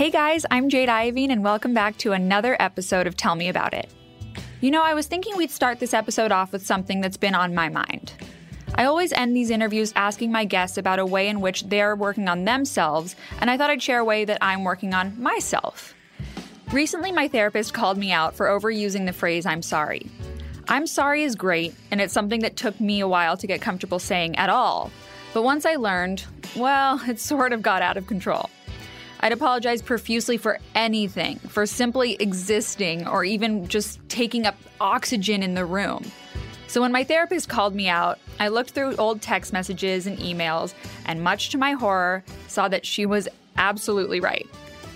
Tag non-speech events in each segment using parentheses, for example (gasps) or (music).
Hey guys, I'm Jade Iovine, and welcome back to another episode of Tell Me About It. You know, I was thinking we'd start this episode off with something that's been on my mind. I always end these interviews asking my guests about a way in which they're working on themselves, and I thought I'd share a way that I'm working on myself. Recently, my therapist called me out for overusing the phrase I'm sorry. I'm sorry is great, and it's something that took me a while to get comfortable saying at all. But once I learned, well, it sort of got out of control. I'd apologize profusely for anything, for simply existing or even just taking up oxygen in the room. So when my therapist called me out, I looked through old text messages and emails, and much to my horror, saw that she was absolutely right.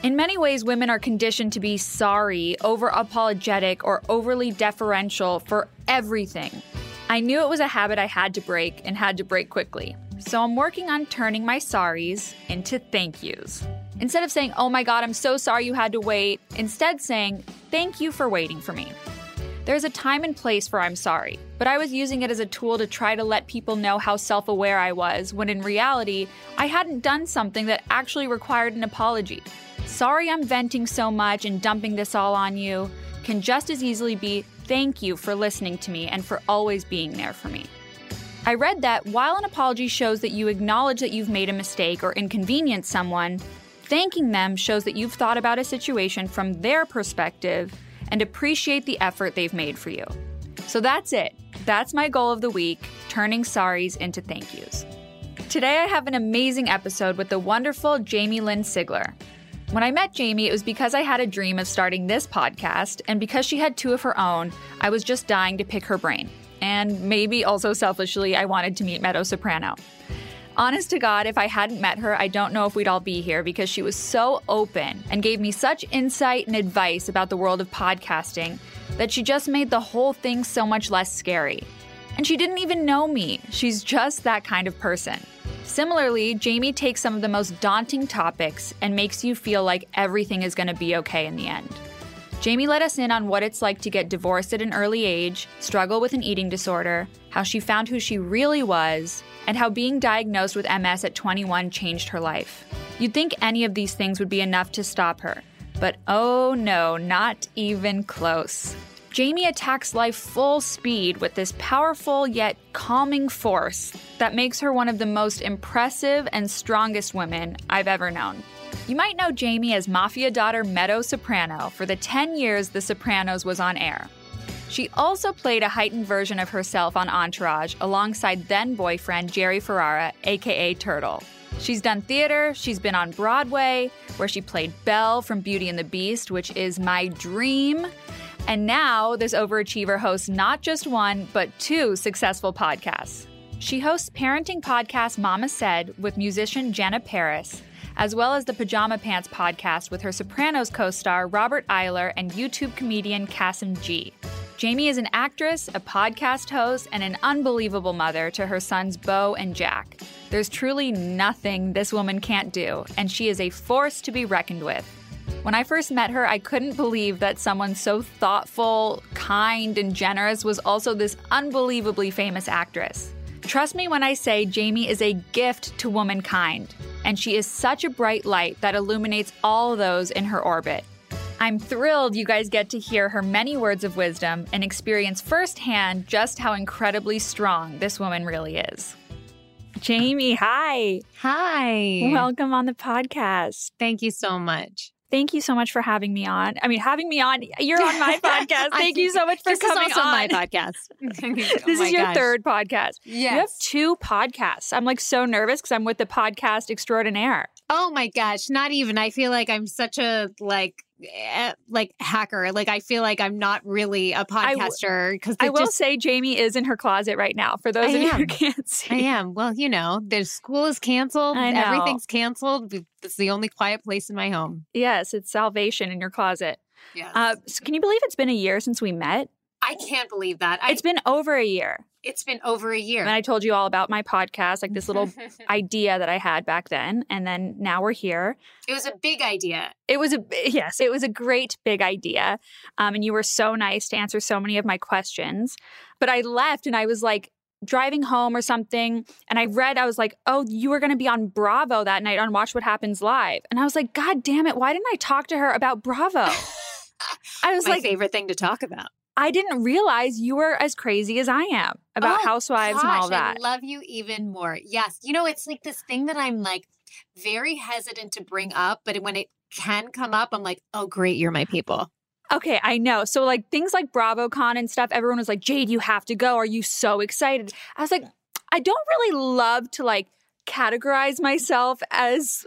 In many ways, women are conditioned to be sorry, over apologetic, or overly deferential for everything. I knew it was a habit I had to break and had to break quickly. So I'm working on turning my sorries into thank yous. Instead of saying, oh my God, I'm so sorry you had to wait, instead saying, thank you for waiting for me. There's a time and place for I'm sorry, but I was using it as a tool to try to let people know how self aware I was, when in reality, I hadn't done something that actually required an apology. Sorry I'm venting so much and dumping this all on you can just as easily be thank you for listening to me and for always being there for me. I read that while an apology shows that you acknowledge that you've made a mistake or inconvenienced someone, Thanking them shows that you've thought about a situation from their perspective and appreciate the effort they've made for you. So that's it. That's my goal of the week turning sorries into thank yous. Today, I have an amazing episode with the wonderful Jamie Lynn Sigler. When I met Jamie, it was because I had a dream of starting this podcast, and because she had two of her own, I was just dying to pick her brain. And maybe also selfishly, I wanted to meet Meadow Soprano. Honest to God, if I hadn't met her, I don't know if we'd all be here because she was so open and gave me such insight and advice about the world of podcasting that she just made the whole thing so much less scary. And she didn't even know me. She's just that kind of person. Similarly, Jamie takes some of the most daunting topics and makes you feel like everything is going to be okay in the end. Jamie let us in on what it's like to get divorced at an early age, struggle with an eating disorder, how she found who she really was, and how being diagnosed with MS at 21 changed her life. You'd think any of these things would be enough to stop her, but oh no, not even close. Jamie attacks life full speed with this powerful yet calming force that makes her one of the most impressive and strongest women I've ever known. You might know Jamie as Mafia daughter Meadow Soprano for the 10 years The Sopranos was on air. She also played a heightened version of herself on Entourage alongside then boyfriend Jerry Ferrara, aka Turtle. She's done theater, she's been on Broadway, where she played Belle from Beauty and the Beast, which is my dream. And now this overachiever hosts not just one, but two successful podcasts. She hosts parenting podcast Mama Said with musician Jenna Paris, as well as the Pajama Pants podcast with her Sopranos co star Robert Iler and YouTube comedian Kassem G. Jamie is an actress, a podcast host, and an unbelievable mother to her sons Beau and Jack. There's truly nothing this woman can't do, and she is a force to be reckoned with. When I first met her, I couldn't believe that someone so thoughtful, kind, and generous was also this unbelievably famous actress. Trust me when I say Jamie is a gift to womankind, and she is such a bright light that illuminates all those in her orbit. I'm thrilled you guys get to hear her many words of wisdom and experience firsthand just how incredibly strong this woman really is. Jamie, hi. Hi. Welcome on the podcast. Thank you so much. Thank you so much for having me on. I mean, having me on, you're on my (laughs) podcast. Thank you so much for this coming is also on. my (laughs) podcast. (laughs) this oh is your third podcast. Yes. You have two podcasts. I'm like so nervous because I'm with the podcast extraordinaire. Oh my gosh, not even. I feel like I'm such a like like hacker. Like I feel like I'm not really a podcaster because I will just, say Jamie is in her closet right now. For those I of you who can't see, I am. Well, you know, the school is canceled. I know. Everything's canceled. It's the only quiet place in my home. Yes, it's salvation in your closet. Yes. Uh, so can you believe it's been a year since we met? I can't believe that. I, It's been over a year. it's been over a year. And I told you all about my podcast, like this little (laughs) idea that I had back then. And then now we're here. it was a big idea. It was a, yes, it was a great big idea. Um, and you were so nice to answer so many of my questions. But I left and I was like, driving home or something and I read, I was like, oh, you were going to be on Bravo that night on Watch What Happens Live. And I was like, God damn it, why didn't I talk to her about Bravo? (laughs) I was My like, favorite thing to talk about. I didn't realize you were as crazy as I am about Oh, housewives and all that. I love you even more. Yes. You know, it's like this thing that I'm like very hesitant to bring up, but when it can come up, I'm like, oh, great, you're my people. Okay, I know. So like things like BravoCon and stuff, everyone was like, "Jade, you have to go. Are you so excited?" I was like, I don't really love to like categorize myself as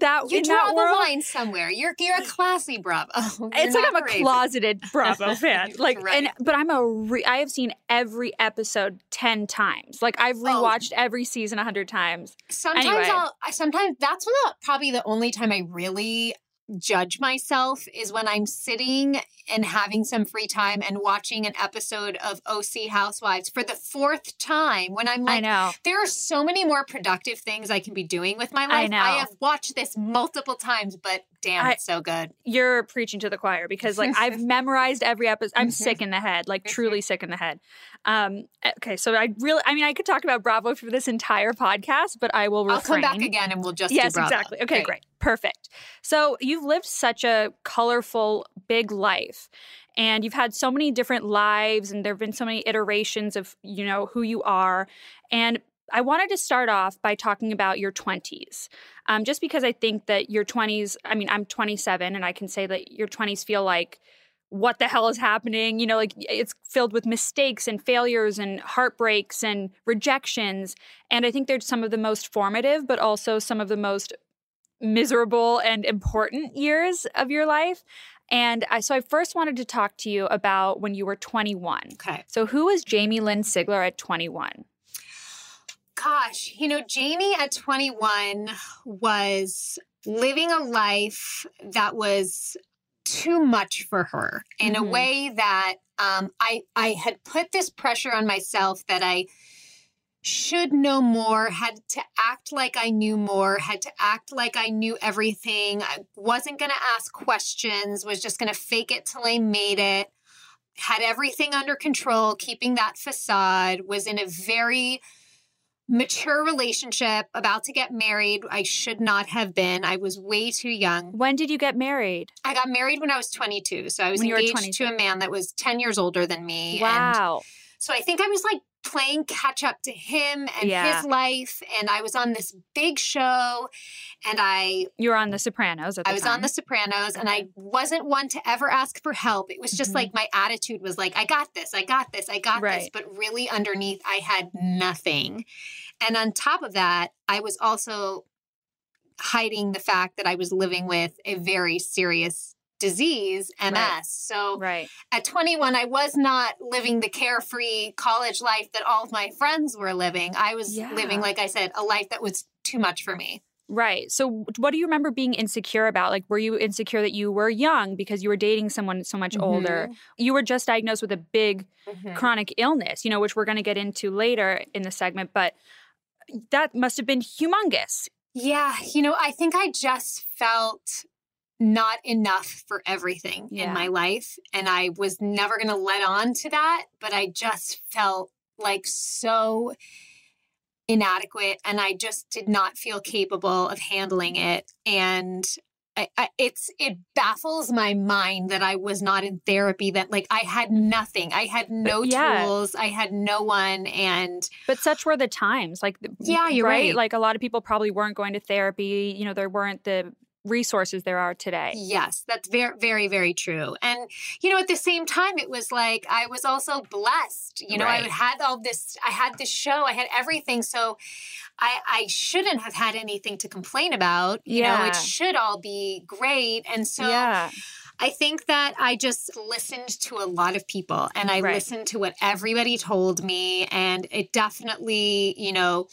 that You in draw that the world. line somewhere. You're you're a classy Bravo. (laughs) You're It's like I'm a closeted (laughs) Bravo fan. Like, Right. and but I'm a re- I have seen every episode ten times. Like I've Oh. rewatched every season a hundred times. Sometimes Anyway. I'll sometimes that's the, probably the only time I really judge myself is when I'm sitting and having some free time and watching an episode of OC Housewives for the fourth time when I'm I like know. there are so many more productive things I can be doing with my life. I, know. I have watched this multiple times, but damn, I- it's so good. You're preaching to the choir because like I've (laughs) memorized every episode. I'm sick in the head, like Mhm. truly sick in the head. Um, okay, so I really, I mean, I could talk about Bravo for this entire podcast, but I will refrain. I'll come back again and we'll just yes, exactly. Okay, great. Perfect. So you've lived such a colorful, big life. And you've had so many different lives, and there have been so many iterations of, you know, who you are. And I wanted to start off by talking about your 20s, um, just because I think that your 20s, I mean, I'm 27, and I can say that your 20s feel like, what the hell is happening? You know, like it's filled with mistakes and failures and heartbreaks and rejections. And I think they're some of the most formative, but also some of the most miserable and important years of your life. And I, so I first wanted to talk to you about when you were 21. Okay. So who was Jamie Lynn Sigler at 21? Gosh, you know, Jamie at 21 was living a life that was too much for her in Mhm. a way that um, I I had put this pressure on myself that I should know more, had to act like I knew more, had to act like I knew everything. I wasn't going to ask questions, was just going to fake it till I made it. Had everything under control, keeping that facade, was in a very mature relationship, about to get married. I should not have been. I was way too young. When did you get married? I got married when I was 22. So I was When engaged to a man that was 10 years older than me. And Wow. so I think I was like playing catch up to him and Yeah. his life. And I was on this big show and I You were on The Sopranos at the I was time. on The Sopranos and I wasn't one to ever ask for help. It was just Mhm. like my attitude was like, I got this, I got this, I got this. But really underneath, I had nothing. And on top of that, I was also hiding the fact that I was living with a very serious disease, MS. Right. So Right. at 21, I was not living the carefree college life that all of my friends were living. I was Yeah. living, like I said, a life that was too much for me. Right. So what do you remember being insecure about? Like were you insecure that you were young because you were dating someone so much older? You were just diagnosed with a big Mhm. chronic illness, you know, which we're going to get into later in the segment, but that must have been humongous. Yeah, you know, I think I just felt not enough for everything Yeah. in my life. And I was never going to let on to that, but I just felt like so inadequate and I just did not feel capable of handling it. And I, I, it's it baffles my mind that I was not in therapy. That like I had nothing, I had no Yeah. tools, I had no one, and But such were the times. Like, Yeah, you're right. Like, a lot of people probably weren't going to therapy. You know, there weren't the resources there are today. Yes, that's very, very, very true. And, you know, at the same time, it was like I was also blessed. You know, Right. I had all this, I had this show, I had everything. So I, I shouldn't have had anything to complain about. You know, it should all be great. And so yeah. I think that I just listened to a lot of people and I Right. listened to what everybody told me. And it definitely, you know,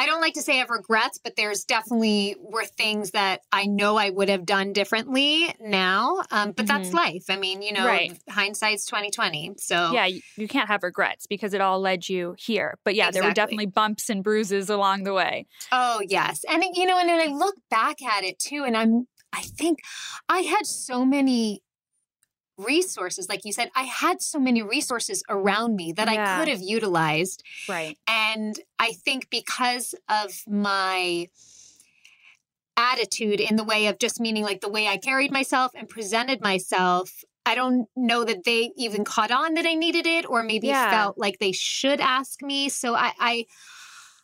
I don't like to say I have regrets, but there's definitely were things that I know I would have done differently now. Um, but that's life. I mean, you know, Mm-hmm. Right. hindsight's twenty twenty. So Yeah, you, can't have regrets because it all led you here. But yeah, there were definitely bumps and bruises along the way. Oh yes, and you know, and then I look back at it too, and I'm I think I had so many resources. Like you said, I had so many resources around me that Yeah. I could have utilized. Right. And I think because of my attitude in the way of just meaning like the way I carried myself and presented myself, I don't know that they even caught on that I needed it or maybe Yeah. felt like they should ask me. So I, I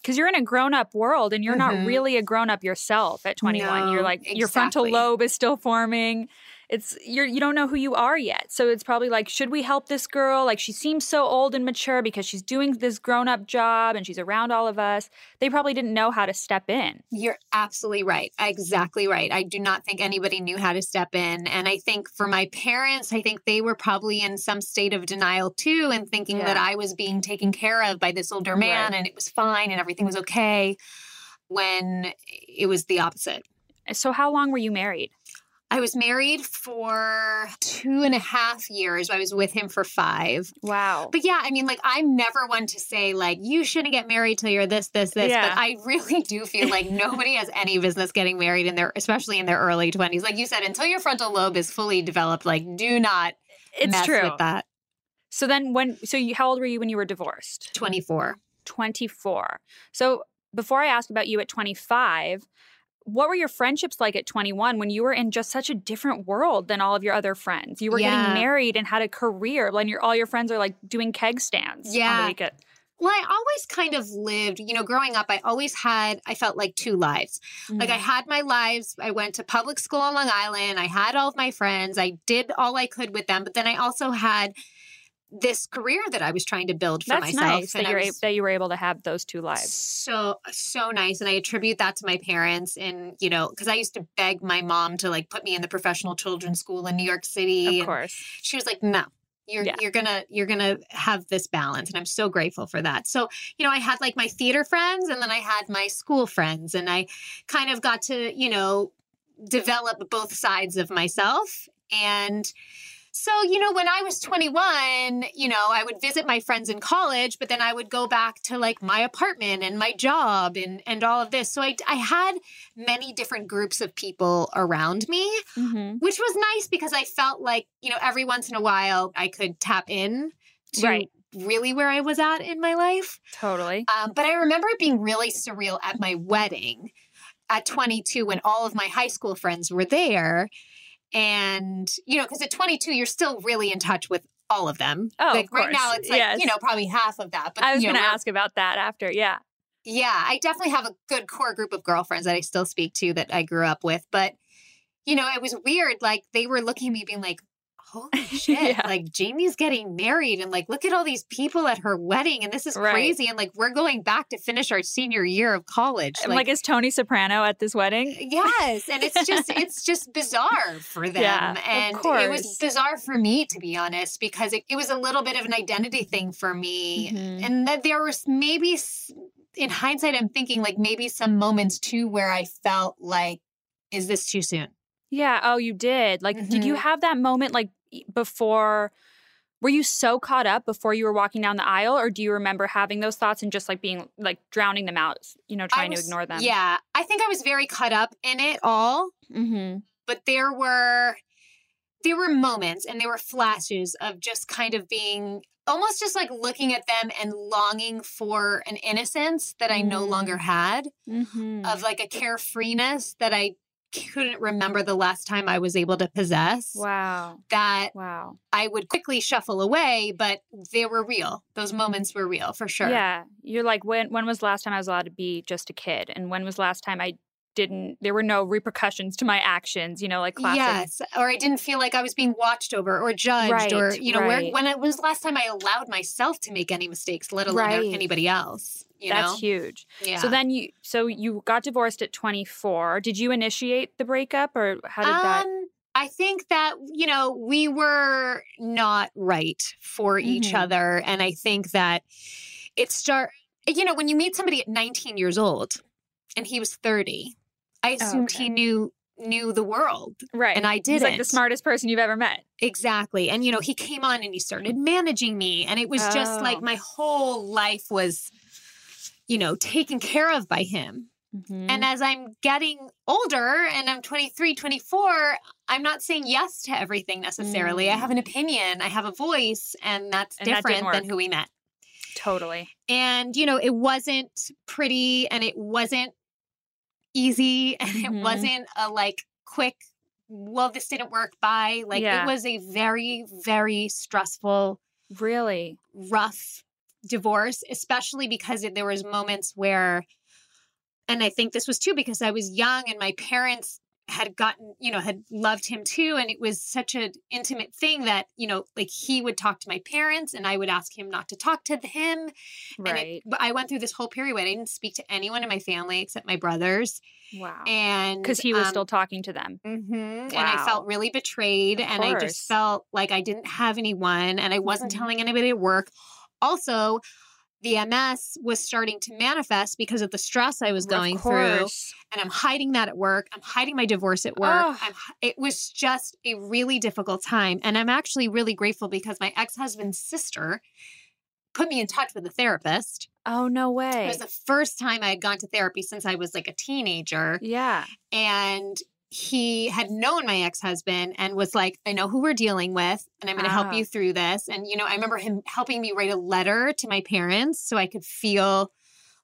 Because you're in a grown up world and you're not Mhm. really a grown up yourself at 21. you're No, like, your frontal lobe is still forming. It's you're you don't know who you are yet. So it's probably like, should we help this girl? Like she seems so old and mature because she's doing this grown up job and she's around all of us. They probably didn't know how to step in. You're absolutely right. Exactly right. I do not think anybody knew how to step in. And I think for my parents, I think they were probably in some state of denial too and thinking that I was being taken care of by this older man Right. and it was fine and everything was okay when it was the opposite. So how long were you married? I was married for two and a half years. I was with him for five. Wow. But yeah, I mean, like, I'm never one to say, like, you shouldn't get married till you're this, this, this. Yeah. But I really do feel like (laughs) nobody has any business getting married in their, especially in their early 20s. Like you said, until your frontal lobe is fully developed, like, do not It's mess true. with that. So then when so you how old were you when you were divorced? 24. 24. So before I ask about you at 25, what were your friendships like at 21 when you were in just such a different world than all of your other friends? You were Yeah. getting married and had a career, when your all your friends are like doing keg stands on Yeah. the weekend. Well, I always kind of lived, you know, growing up, I always had, I felt like two lives. Like I mm-hmm. had my lives. I went to public school on Long Island. I had all of my friends. I did all I could with them. But then I also had this career that I was trying to build for That's myself. nice that you're was that you were able to have those two lives. so so nice. And I attribute that to my parents. And, you know, because I used to beg my mom to like put me in the professional children's school in New York City. Of course. she was like, no. You're Yeah. you're gonna you're gonna have this balance, and I'm so grateful for that. So you know, I had like my theater friends, and then I had my school friends, and I kind of got to you know develop both sides of myself. And so, you know, when I was 21, you know, I would visit my friends in college, but then I would go back to like my apartment and my job and and all of this. So I I had many different groups of people around me Mm-hmm. which was nice because I felt like, you know, every once in a while I could tap in to Right. really where I was at in my life. Totally. Um, but I remember it being really surreal at my wedding at 22 when all of my high school friends were there. And, you know, because at 22, you're still really in touch with all of them. Oh, like of right now, it's like, Yes. you know, probably half of that. But I was going to ask about that after. Yeah. yeah, I definitely have a good core group of girlfriends that I still speak to that I grew up with. But, you know, it was weird. Like they were looking at me being like, holy (laughs) shit, Yeah. like Jamie's getting married and like, look at all these people at her wedding and this is Right. crazy. And like, we're going back to finish our senior year of college. And like, is Tony Soprano at this wedding? Yes, and it's just (laughs) it's just bizarre for them, Yeah, and it was bizarre for me to be honest because it, it was a little bit of an identity thing for me, Mhm. and that there was maybe in hindsight I'm thinking like maybe some moments too where I felt like is this too soon? Yeah. Oh, you did. Like, did you Mhm. have that moment like before? Were you so caught up before you were walking down the aisle, or do you remember having those thoughts and just like being like drowning them out, you know, trying was- to ignore them? Yeah, I think I was very caught up in it all, Mm-hmm. but there were there were moments and there were flashes of just kind of being almost just like looking at them and longing for an innocence that I no Mm. longer had Mm-hmm. of like a carefreeness that I couldn't remember the last time I was able to possess wow. that Wow. I would quickly shuffle away but they were real those moments were real for sure Yeah. You're like, when when was the last time I was allowed to be just a kid? And when was the last time I didn't there were no repercussions to my actions, you know, like classic Yes, or I didn't feel like I was being watched over or judged, or you know, right. where, when it was the last time I allowed myself to make any mistakes, let alone Right. anybody else. You That's know, huge. yeah. So then you so you got divorced at 24. Did you initiate the breakup or how did that um, I think that you know we were not right for each Mhm. other, and I think that it start. You know, when you meet somebody at 19 years old, and he was 30, I assumed okay. he knew knew the world Right. and I did. He's like the smartest person you've ever met. Exactly. And, you know, he came on and he started managing me. And it was just Oh. like my whole life was, you know, taken care of by him. Mhm. And as I'm getting older and I'm 23, 24, I'm not saying yes to everything necessarily. I have an opinion, I have a voice, and that's And that different than who we met. totally. And, you know, it wasn't pretty and it wasn't easy and Mhm. it wasn't a like quick, well, this didn't work by. Like Yeah. it was a very, very stressful, Really? rough divorce, especially because it, there was moments where, and I think this was too because I was young and my parents had gotten, you know, had loved him too. And it was such an intimate thing that, you know, like he would talk to my parents and I would ask him not to talk to him. And Right. it, but I went through this whole period where I didn't speak to anyone in my family except my brothers. wow. And Because he was um, still talking to them. mhm, and I felt really betrayed Of and I just felt like I didn't have anyone and I wasn't Mhm. telling anybody at work. Also, the MS was starting to manifest because of the stress I was going through and I'm hiding that at work. I'm hiding my divorce at work. It was just a really difficult time. And I'm actually really grateful because my ex husband's sister put me in touch with a therapist. Oh, no way. It was the first time I had gone to therapy since I was like a teenager. yeah. And he had known my ex husband and was like, I know who we're dealing with, and I'm going to help Ah. you through this. And, you know, I remember him helping me write a letter to my parents so I could feel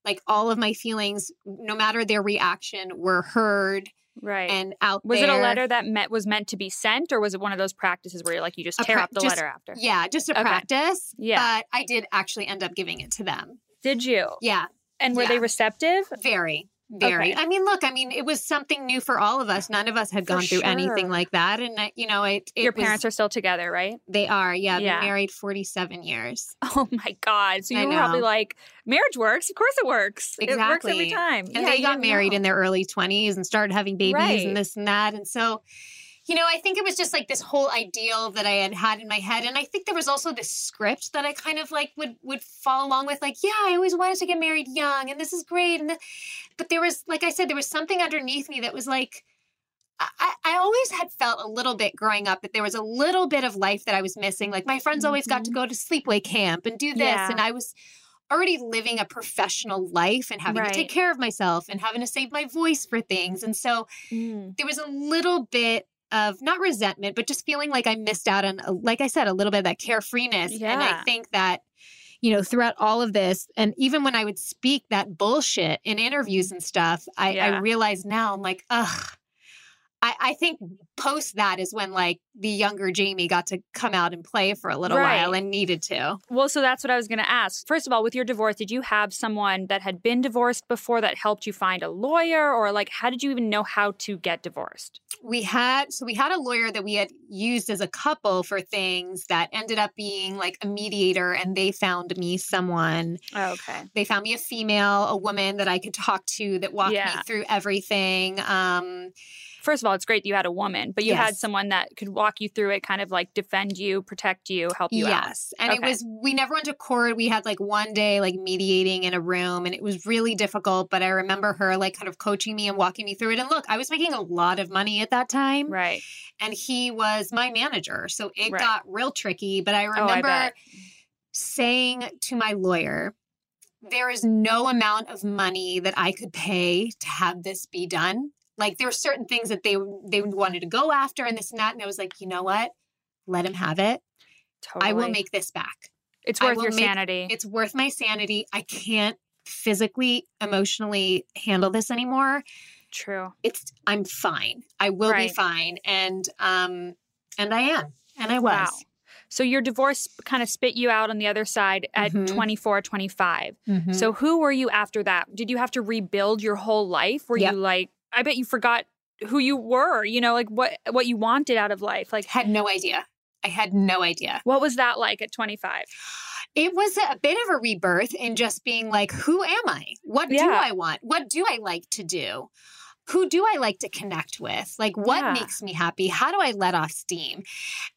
like all of my feelings, no matter their reaction, were heard Right. and out was it a letter that met was meant to be sent, or was it one of those practices where you're like you just tear pra- up the just- letter after? Yeah, just a Okay. practice. Yeah. But I did actually end up giving it to them. Did you? Yeah, And were they receptive? very. Very. Okay. I mean, look, I mean, it was something new for all of us. None of us had For gone through anything like that. And, I- you know, it, it Your was- parents are still together, right? They are, yeah. Yeah. Married 47 years. Oh my God. So I you were probably like, marriage works. Of course it works. It works every time. And Yeah, they got married know. in their early 20s and started having babies Right. and this and that. And so, you know, I think it was just like this whole ideal that I had had in my head. And I think there was also this script that I kind of like would would follow along with like, yeah, I always wanted to get married young and this is great. And the, but there was, like I said, there was something underneath me that was like, I, I- always had felt a little bit growing up that there was a little bit of life that I was missing. Like my friends always got to go to sleepaway camp and do this. Yeah. And I was already living a professional life and having to take care of myself and having to save my voice for things. And so Mm. there was a little bit of not resentment, but just feeling like I missed out on, like I said, a little bit of that carefreeness. Yeah. And I think that, you know, throughout all of this, and even when I would speak that bullshit in interviews and stuff, I, I Yeah. realize now I'm like, ugh. I, I think post that is when like the younger Jamie got to come out and play for a little Right. while and needed to. Well, so that's what I was going to ask. First of all, with your divorce, did you have someone that had been divorced before that helped you find a lawyer, or like how did you even know how to get divorced? we had so we had a lawyer that we had used as a couple for things that ended up being like a mediator and they found me someone okay. they found me a female a woman that i could talk to that walked Yeah. me through everything um First of all, it's great that you had a woman, but you had someone that could walk you through it, kind of like defend you, protect you, help you out. yes and it was we never went to court we had like one day like mediating in a room and it was really difficult but i remember her like kind of coaching me and walking me through it and look i was making a lot of money at that time Right. and he was my manager. So it Right. got real tricky. But I Oh, I remember saying to my lawyer, there is no amount of money that I could pay to have this be done. Like there were certain things that they they wanted to go after and this and that. And I was like, you know what? Let him have it. Totally. I will make this back. it's worth your make- sanity. It's worth my sanity. I can't physically, emotionally handle this anymore. True. It's I'm fine. I will Right. be fine. And um and I am. And I was. Wow. So your divorce kind of spit you out on the other side at Mhm. 24, 25. Mhm. So who were you after that? Did you have to rebuild your whole life? Were Yep. you like I bet you forgot who you were, you know, like what what you wanted out of life. Like had no idea. I had no idea. what was that like at 25? It was a bit of a rebirth in just being like, who am I? What do I want? What do I like to do? Who do I like to connect with? Like, what Yeah. makes me happy? How do I let off steam?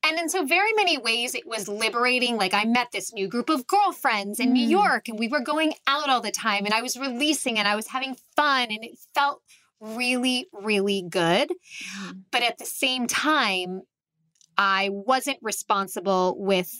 And in so very many ways, it was liberating. Like, I met this new group of girlfriends in New Mm. York, and we were going out all the time, and I was releasing and I was having fun, and it felt really, really good. But at the same time, I wasn't responsible with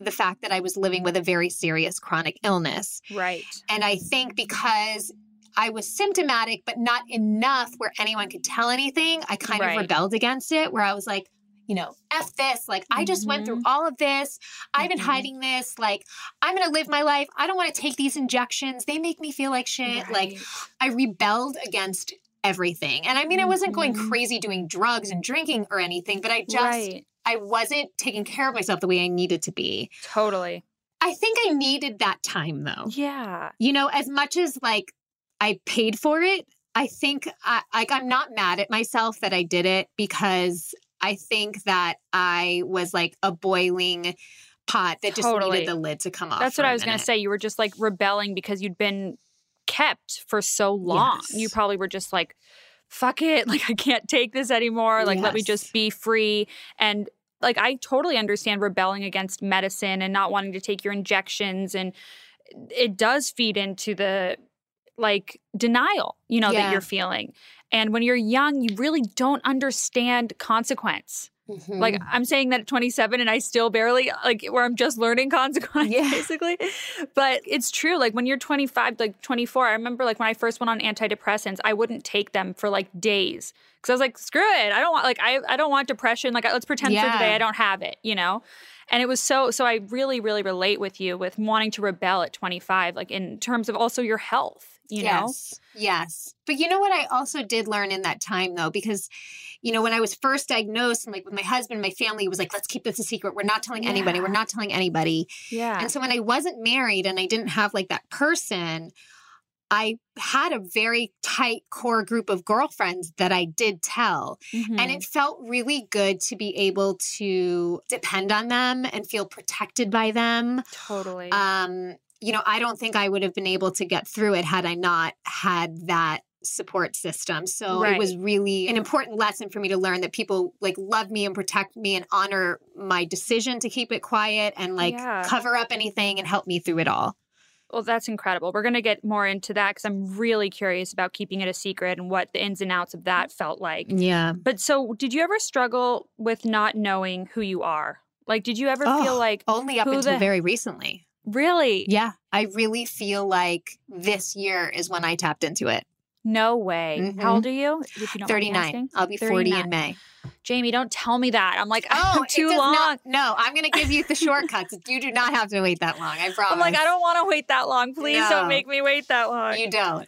the fact that I was living with a very serious chronic illness. Right. And I think because I was symptomatic, but not enough where anyone could tell anything. I kind Right. of rebelled against it, where I was like, you know, F this. Like, I just went through all of this. I've been Mhm. hiding this. Like, I'm going to live my life. I don't want to take these injections. They make me feel like shit. Like, I rebelled against everything. And I mean, I wasn't going Mhm. crazy doing drugs and drinking or anything, but I just, right. I wasn't taking care of myself the way I needed to be. Totally. I think I needed that time though. Yeah. You know, as much as like I paid for it, I think I, like I'm not mad at myself that I did it because I think that I was like a boiling pot that just needed the lid to come off. That's what I was going to say. You were just like rebelling because you'd been kept for so long. You probably were just like, fuck it. (laughs) Like, I can't take this anymore. Like, let me just be free. And like, I totally understand rebelling against medicine and not wanting to take your injections. And it does feed into the like denial, you know, that you're feeling. And when you're young, you really don't understand consequence. Mhm. Like I'm saying that at 27 and I still barely like where I'm just learning consequence Yeah. (laughs) basically. But it's true. Like when you're 25, like 24, I remember like when I first went on antidepressants, I wouldn't take them for like days because I was like, screw it. I don't want like I I don't want depression. Like let's pretend for today I don't have it, you know? And it was so so I really really relate with you with wanting to rebel at 25 like in terms of also your health, you know? yes. Yes. But you know what I also did learn in that time though, because you know, when I was first diagnosed and like with my husband, my family was like, let's keep this a secret. We're not telling anybody. We're not telling anybody. Yeah. And so when I wasn't married and I didn't have like that person, I had a very tight core group of girlfriends that I did tell. And Mhm. it felt really good to be able to depend on them and feel protected by them. totally. Um, you know, I don't think I would have been able to get through it had I not had that support system. So Right. it was really an important lesson for me to learn that people like love me and protect me and honor my decision to keep it quiet and like Yeah. cover up anything and help me through it all. Well, that's incredible. We're going to get more into that because I'm really curious about keeping it a secret and what the ins and outs of that felt like. Yeah. But so, did you ever struggle with not knowing who you are? Like, did you ever Oh. feel like, Only up until the- very recently. Really? Yeah. I really feel like this year is when I tapped into it. No way. Mhm. How old are you? If you don't mind me 39. I'll be 40 39. in May. Jamie, don't tell me that. I'm like, Oh, too long. Not, no, I'm going to give you the (laughs) shortcuts. you do not have to wait that long. I promise. I'm like, I don't want to wait that long. Please No. don't make me wait that long. You don't.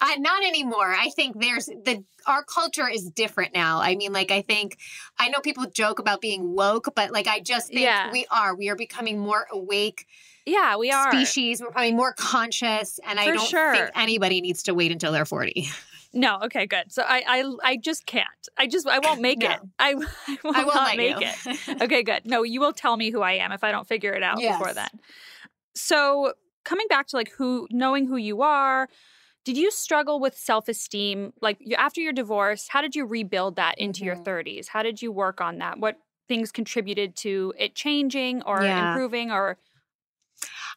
I, not anymore. I think there's the our culture is different now. I mean, like I think I know people joke about being woke, but like I just think Yeah. we are. We are becoming more awake yeah, we are. species. We're probably more conscious, and I don't sure. think anybody needs to wait until they're forty. No, okay, good. So I, I, I just can't. I just, I won't make No. it. I, (laughs) I will I not make you. it. (laughs) Okay, good. No, you will tell me who I am if I don't figure it out before then. So coming back to like who, knowing who you are, did you struggle with self esteem? Like after your divorce, how did you rebuild that into your Mhm. 30s? How did you work on that? What things contributed to it changing or Yeah. improving or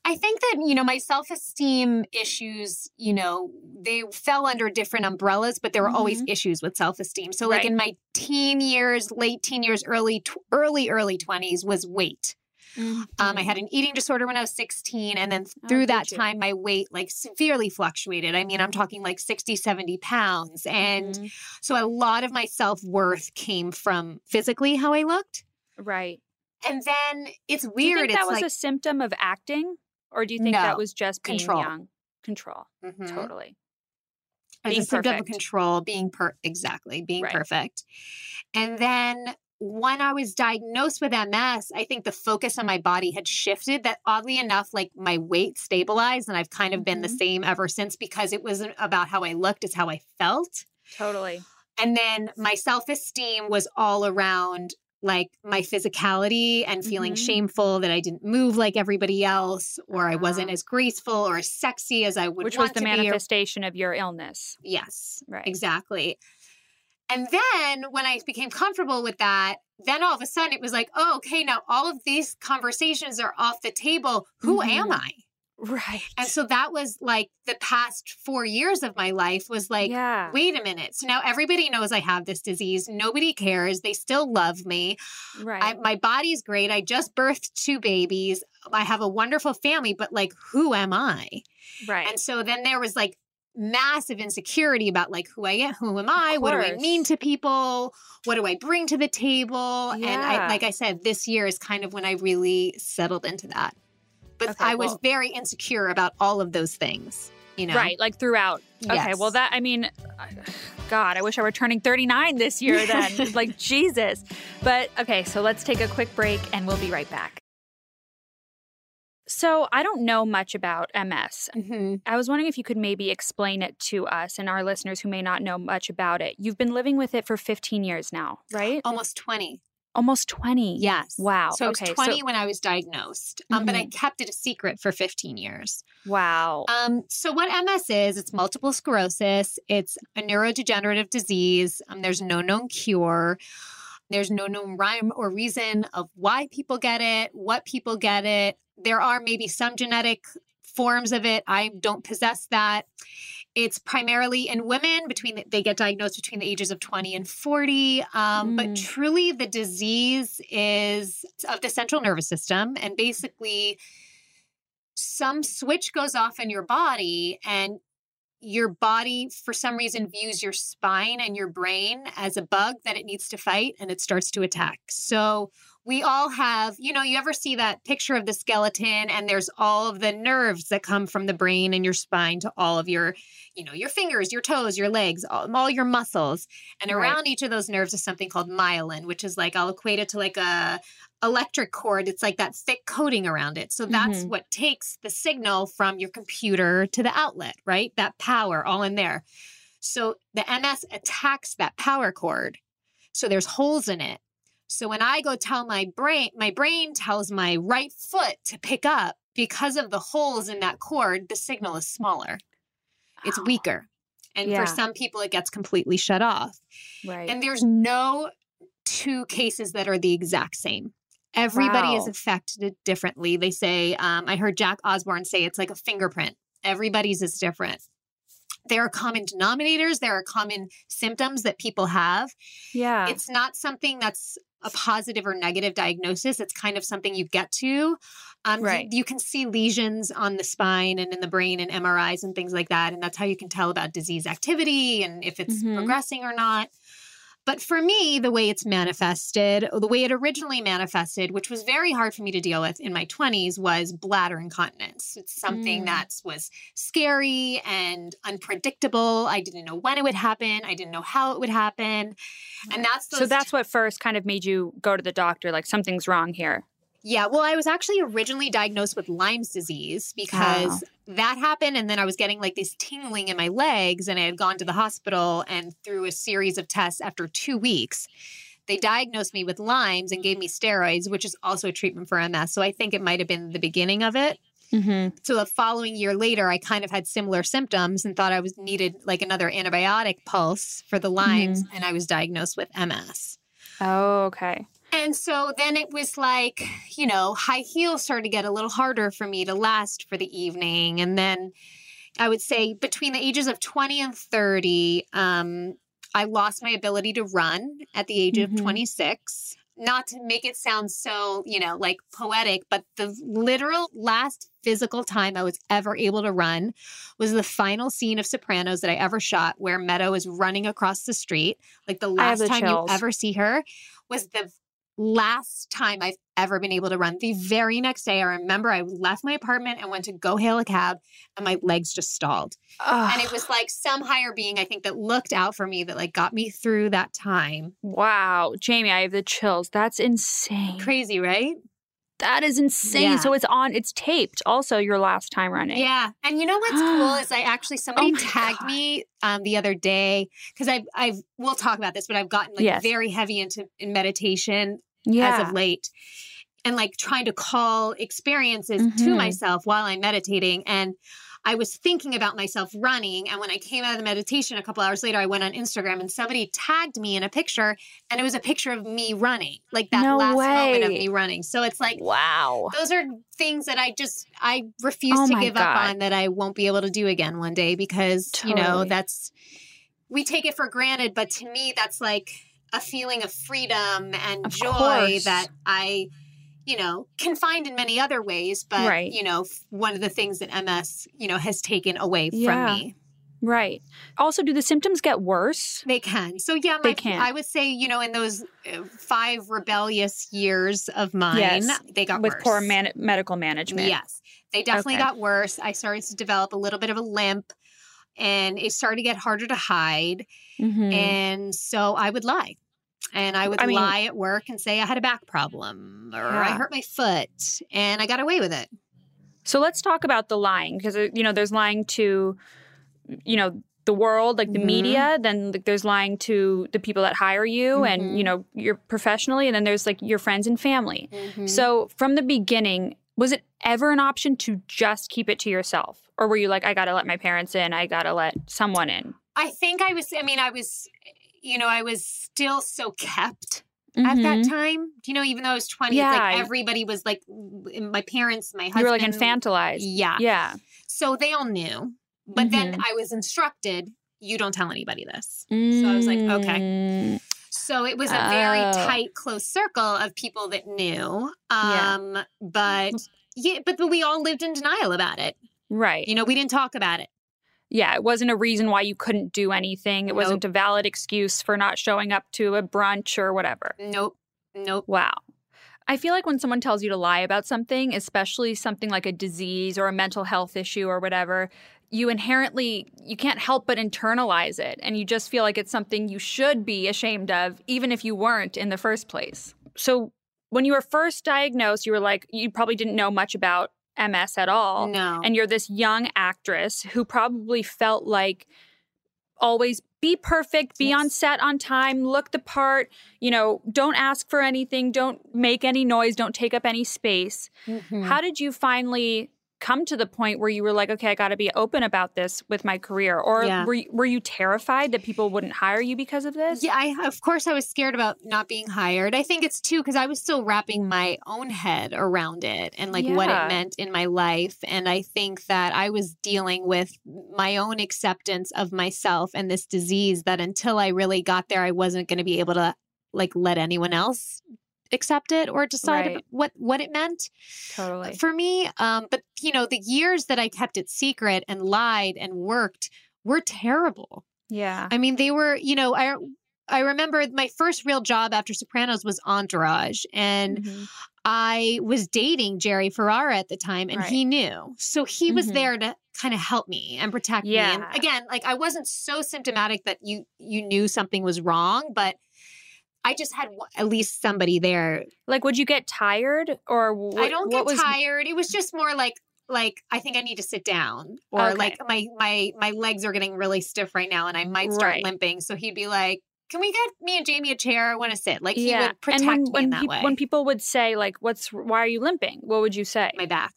I think that, you know, my self esteem issues, you know, they fell under different umbrellas, but there were always issues with self esteem. So, like Mm-hmm. Right. in my teen years, late teen years, early, tw- early, early 20s was weight. Um, I had an eating disorder when I was 16. And then Mm-hmm. Oh, through that you? time, my weight like severely fluctuated. I mean, I'm talking like 60, 70 pounds. And Mhm. so a lot of my self worth came from physically how I looked. right. And then it's Do you weird. think that it's was like, a symptom of acting, or do you think that was just being Control. young? Control, Mhm. totally. As Being a symptom of perfect. control, being per exactly, being Right. perfect. And then when I was diagnosed with MS, I think the focus on my body had shifted that oddly enough, like my weight stabilized and I've kind of been the Mhm. same ever since because it wasn't about how I looked, it's how I felt. Totally. And then my self-esteem was all around like my physicality and feeling Mhm. shameful that I didn't move like everybody else or I wasn't Ah. as graceful or as sexy as I would Which was want the to be or manifestation of your illness. Yes, Right. exactly. And then when I became comfortable with that, then all of a sudden it was like, oh, okay, now all of these conversations are off the table. Who am Mhm. I? Right. And so that was like the past four years of my life was like, yeah. wait a minute. So now everybody knows I have this disease. Nobody cares. They still love me. right. I, my body's great. I just birthed two babies. I have a wonderful family, but like, who am I? right. And so then there was like massive insecurity about like who I am, who am I, what do I mean to people, what do I bring to the table, yeah. and I, like I said, this year is kind of when I really settled into that. But okay, I was very insecure about all of those things. You know? Right, like throughout. Yes. Okay, well, that, I mean, (sighs) God, I wish I were turning 39 this year then. (laughs) like, Jesus. But okay, so let's take a quick break and we'll be right back. So, I don't know much about MS. Mm-hmm. I was wondering if you could maybe explain it to us and our listeners who may not know much about it. You've been living with it for 15 years now, right? Almost 20. Almost 20. Yes. Wow. So okay, I was 20 so- when I was diagnosed, um, mm-hmm. but I mm-hmm. kept it a secret for 15 years. Wow. Um, so, what MS is, it's multiple sclerosis, it's a neurodegenerative disease. Um, there's no known cure. There's no known rhyme or reason of why people get it, what people get it. There are maybe some genetic forms of it. I don't possess that. It's primarily in women between the, they get diagnosed between the ages of 20 and 40. Um, mm. But truly, the disease is of the central nervous system, and basically, some switch goes off in your body, and your body, for some reason, views your spine and your brain as a bug that it needs to fight, and it starts to attack. So we all have, you know, you ever see that picture of the skeleton and there's all of the nerves that come from the brain and your spine to all of your, you know, your fingers, your toes, your legs, all, all your muscles. And right. around each of those nerves is something called myelin, which is like, I'll equate it to like a electric cord. It's like that thick coating around it. So that's mm-hmm. what takes the signal from your computer to the outlet, right? That power all in there. So the MS attacks that power cord. So there's holes in it so when I go tell my brain, my brain tells my right foot to pick up because of the holes in that cord, the signal is smaller. It's weaker. And yeah. for some people, it gets completely shut off. Right. And there's no two cases that are the exact same. Everybody wow. is affected differently. They say, um, I heard Jack Osbourne say it's like a fingerprint. Everybody's is different. There are common denominators, there are common symptoms that people have. Yeah. It's not something that's a positive or negative diagnosis. It's kind of something you get to. Um, right. You, you, can see lesions on the spine and in the brain and MRIs and things like that. And that's how you can tell about disease activity and if it's mm-hmm. progressing or not. But for me, the way it's manifested, the way it originally manifested, which was very hard for me to deal with in my 20s, was bladder incontinence. It's something mm. that was scary and unpredictable. I didn't know when it would happen, I didn't know how it would happen. And that's So that's what first kind of made you go to the doctor like something's wrong here. Yeah, well, I was actually originally diagnosed with Lyme's disease because that happened. And then I was getting like this tingling in my legs, and I had gone to the hospital and through a series of tests after two weeks. They diagnosed me with Lyme's and gave me steroids, which is also a treatment for MS. So I think it might have been the beginning of it. Mm-hmm. So the following year later, I kind of had similar symptoms and thought I was needed like another antibiotic pulse for the Lyme's, mm-hmm. and I was diagnosed with MS. Oh, okay. And so then it was like, you know, high heels started to get a little harder for me to last for the evening. And then I would say between the ages of 20 and 30, um, I lost my ability to run at the age mm-hmm. of 26. Not to make it sound so, you know, like poetic, but the literal last physical time I was ever able to run was the final scene of Sopranos that I ever shot, where Meadow is running across the street. Like the last the time chills. you ever see her was the last time I've ever been able to run. The very next day, I remember I left my apartment and went to go hail a cab, and my legs just stalled. Ugh. And it was like some higher being, I think, that looked out for me that like got me through that time. Wow, Jamie, I have the chills. That's insane. Crazy, right? That is insane. Yeah. So it's on, it's taped also your last time running. Yeah. And you know what's cool (gasps) is I actually, somebody oh tagged God. me um, the other day because I've, I've, we'll talk about this, but I've gotten like yes. very heavy into in meditation yeah. as of late and like trying to call experiences mm-hmm. to myself while I'm meditating. And I was thinking about myself running. And when I came out of the meditation a couple hours later, I went on Instagram and somebody tagged me in a picture and it was a picture of me running, like that no last way. moment of me running. So it's like, wow, those are things that I just, I refuse oh to give God. up on that I won't be able to do again one day because, totally. you know, that's, we take it for granted. But to me, that's like, a feeling of freedom and of joy course. that I, you know, can find in many other ways. But, right. you know, one of the things that MS, you know, has taken away yeah. from me. Right. Also, do the symptoms get worse? They can. So yeah, my, They can. I would say you know in those uh, five rebellious years of mine, Yes, they got worse. with worse. poor man- medical management. Yes, they definitely Okay. got worse. I started to develop a little bit of a limp, and it started to get harder to hide. Mhm. And so I would lie. And I would I mean- lie at work and say I had a back problem or I hurt my foot. And I got away with it. So let's talk about the lying because you know there's lying to you know the world like the Mhm. media then like, there's lying to the people that hire you Mhm. and you know you're professionally and then there's like your friends and family. Mm-hmm. So from the beginning was it ever an option to just keep it to yourself or were you like I got to let my parents in, I got to let someone in? I think I was, I mean, I was, you know, I was still so kept at Mhm. that time. Do you know, even though I was 20, it's Yeah. like everybody was like, my parents, my husband. You were like infantilized. Yeah. Yeah. So they all knew. But then Mhm. I was instructed, you don't tell anybody this. So I was like, okay. Mm. So it was a very Oh. tight, close circle of people that knew. Yeah. Um, but (laughs) yeah, but, but we all lived in denial about it. Right. You know, we didn't talk about it. Yeah, it wasn't a reason why you couldn't do anything. It wasn't a valid excuse for not showing up to a brunch or whatever. Nope. Nope. Wow. I feel like when someone tells you to lie about something, especially something like a disease or a mental health issue or whatever, you inherently you can't help but internalize it and you just feel like it's something you should be ashamed of even if you weren't in the first place. So when you were first diagnosed, you were like you probably didn't know much about MS at all No. and you're this young actress who probably felt like always be perfect, be Yes. on set on time, look the part, you know, don't ask for anything, don't make any noise, don't take up any space. Mhm. How did you finally come to the point where you were like, okay, I got to be open about this with my career? Or Yeah. were, you, were you terrified that people wouldn't hire you because of this? Yeah, I of course I was scared about not being hired. I think it's too because I was still wrapping my own head around it and like what it meant in my life. And I think that I was dealing with my own acceptance of myself and this disease that until I really got there, I wasn't going to be able to like let anyone else accept it or decide Right. what what it meant Totally. for me um but you know the years that i kept it secret and lied and worked were terrible Yeah. I mean, they were, you know, I I remember my first real job after Sopranos was Entourage, and Mhm. I was dating Jerry Ferrara at the time, and Right. he knew, so he was Mhm. there to kind of help me and protect me. And again, like I wasn't so symptomatic that you you knew something was wrong, but I just had w- at least somebody there. Like, would you get tired or what, I don't get was tired. It was just more like like I think I need to sit down or Okay. like my my my legs are getting really stiff right now and I might start Right. limping. So he'd be like, "Can we get me and Jamie a chair? I want to sit." Like he yeah. would protect and when, me when in that peop- way. when people would say like, "What's why are you limping?" What would you say? my back.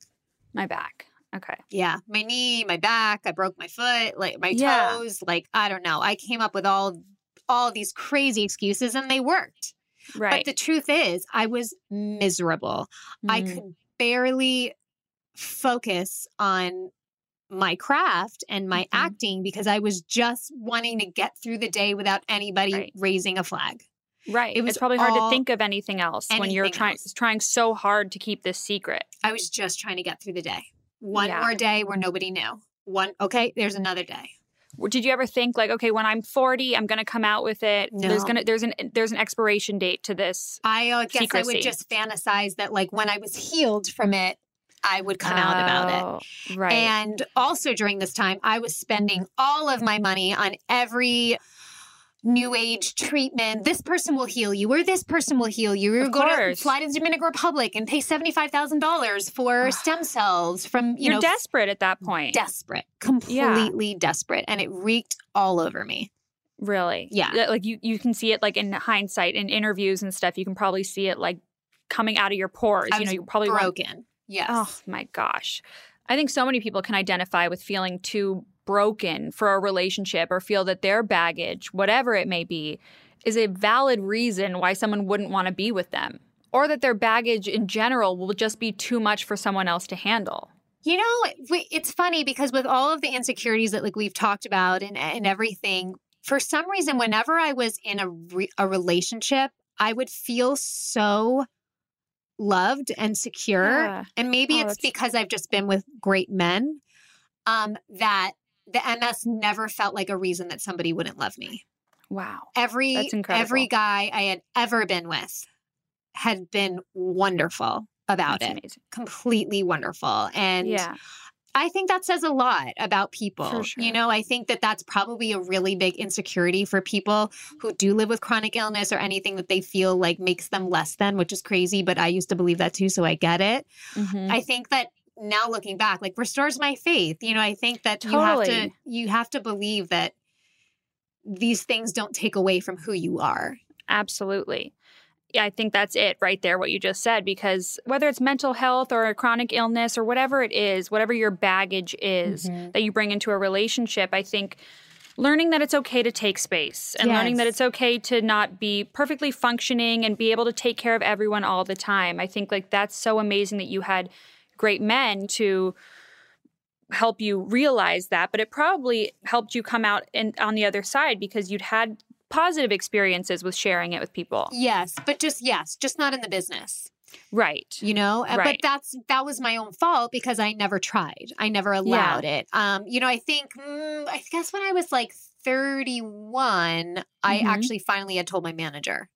My back. Okay. Yeah, my knee, my back, I broke my foot, like my Yeah. toes, like I don't know. I came up with all all these crazy excuses and they worked. Right. But the truth is, I was miserable. I Mm. could barely focus on my craft and my Mhm. acting because I was just wanting to get through the day without anybody Right. raising a flag. Right. It was it's probably hard to think of anything else when you're trying trying so hard to keep this secret. I was just trying to get through the day. One Yeah. more day where nobody knew. One, okay, there's another day. Did you ever think like, okay, when I'm 40, I'm going to come out with it. There's No. going to there's an there's an expiration date to this. I uh, guess I would just fantasize that, like, when I was healed from it, I would come out about it. it. Right. And also during this time, I was spending all of my money on every new age treatment. This person will heal you, or this person will heal you. You're going to fly to the Dominican Republic and pay $75,000 for stem cells from, you you're know, desperate at that point. desperate, completely desperate. And it reeked all over me. Really? Yeah. Like you, you can see it like in hindsight in interviews and stuff. You can probably see it like coming out of your pores. You know, you're probably broken. Yes. Oh my gosh. I think so many people can identify with feeling too broken for a relationship or feel that their baggage, whatever it may be, is a valid reason why someone wouldn't want to be with them. Or that their baggage in general will just be too much for someone else to handle. You know, we- it's funny because with all of the insecurities that like we've talked about and and everything, for some reason, whenever I was in a re- a relationship, I would feel so loved and secure. Yeah. And maybe Oh, it's because I've just been with great men, um, that the MS never felt like a reason that somebody wouldn't love me. Wow. Every every guy I had ever been with had been wonderful about That's it. amazing. Completely wonderful. And Yeah. I think that says a lot about people. Sure. You know, I think that that's probably a really big insecurity for people who do live with chronic illness or anything that they feel like makes them less than, which is crazy, but I used to believe that too, so I get it. Mhm. I think that now looking back, like restores my faith. You know, I think that you have to you have to believe that these things don't take away from who you are. Absolutely. Yeah, I think that's it right there, what you just said, because whether it's mental health or a chronic illness or whatever it is, whatever your baggage is Mhm. that you bring into a relationship, I think learning that it's okay to take space and learning that it's okay to not be perfectly functioning and be able to take care of everyone all the time. I think like that's so amazing that you had great men to help you realize that, but it probably helped you come out and on the other side because you'd had positive experiences with sharing it with people. Yes, but just yes, just not in the business. Right. you know Uh, but that's that was my own fault because i never tried i never allowed it um you know i think mm, i guess when i was like 31 i Mhm. actually finally had told my manager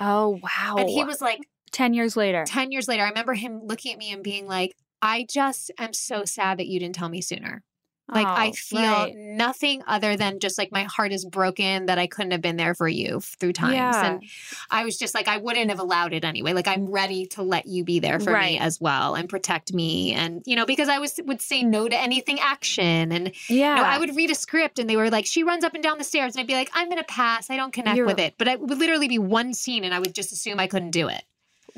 Oh, wow. and he was like 10 years later. 10 years later i remember him looking at me and being like i just am so sad that you didn't tell me sooner like I Oh, feel right. nothing other than just like my heart is broken that I couldn't have been there for you through times. Yeah. And I was just like, I wouldn't have allowed it anyway. Like I'm ready to let you be there for me as well and protect me. And you know, because I was would say no to anything action. And Yeah. you know, I would read a script and they were like, she runs up and down the stairs, and I'd be like, I'm gonna pass. I don't connect You're- with it. But it would literally be one scene and I would just assume I couldn't do it.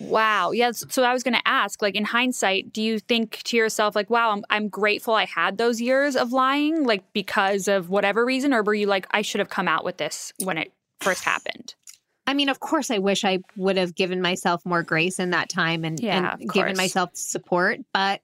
Wow. Yes. So I was going to ask, like in hindsight, do you think to yourself, like, wow, I'm, I'm grateful I had those years of lying, like because of whatever reason? Or were you like, I should have come out with this when it first happened? I mean, of course, I wish I would have given myself more grace in that time and, Yeah, and given myself support. But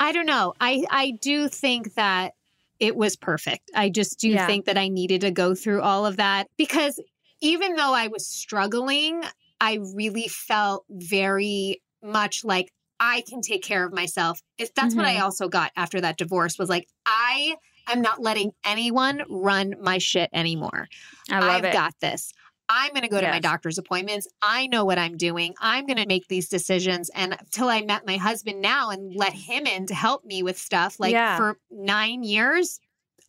I don't know. I I do think that it was perfect. I just do Yeah. think that I needed to go through all of that because even though I was struggling, I really felt very much like I can take care of myself. If that's what I Mhm. also got after that divorce was like I am not letting anyone run my shit anymore. I love I've it. got this. I'm going to go to my doctor's appointments. I know what I'm doing. I'm going to make these decisions. And until I met my husband now and let him in to help me with stuff, like Yeah. for nine years,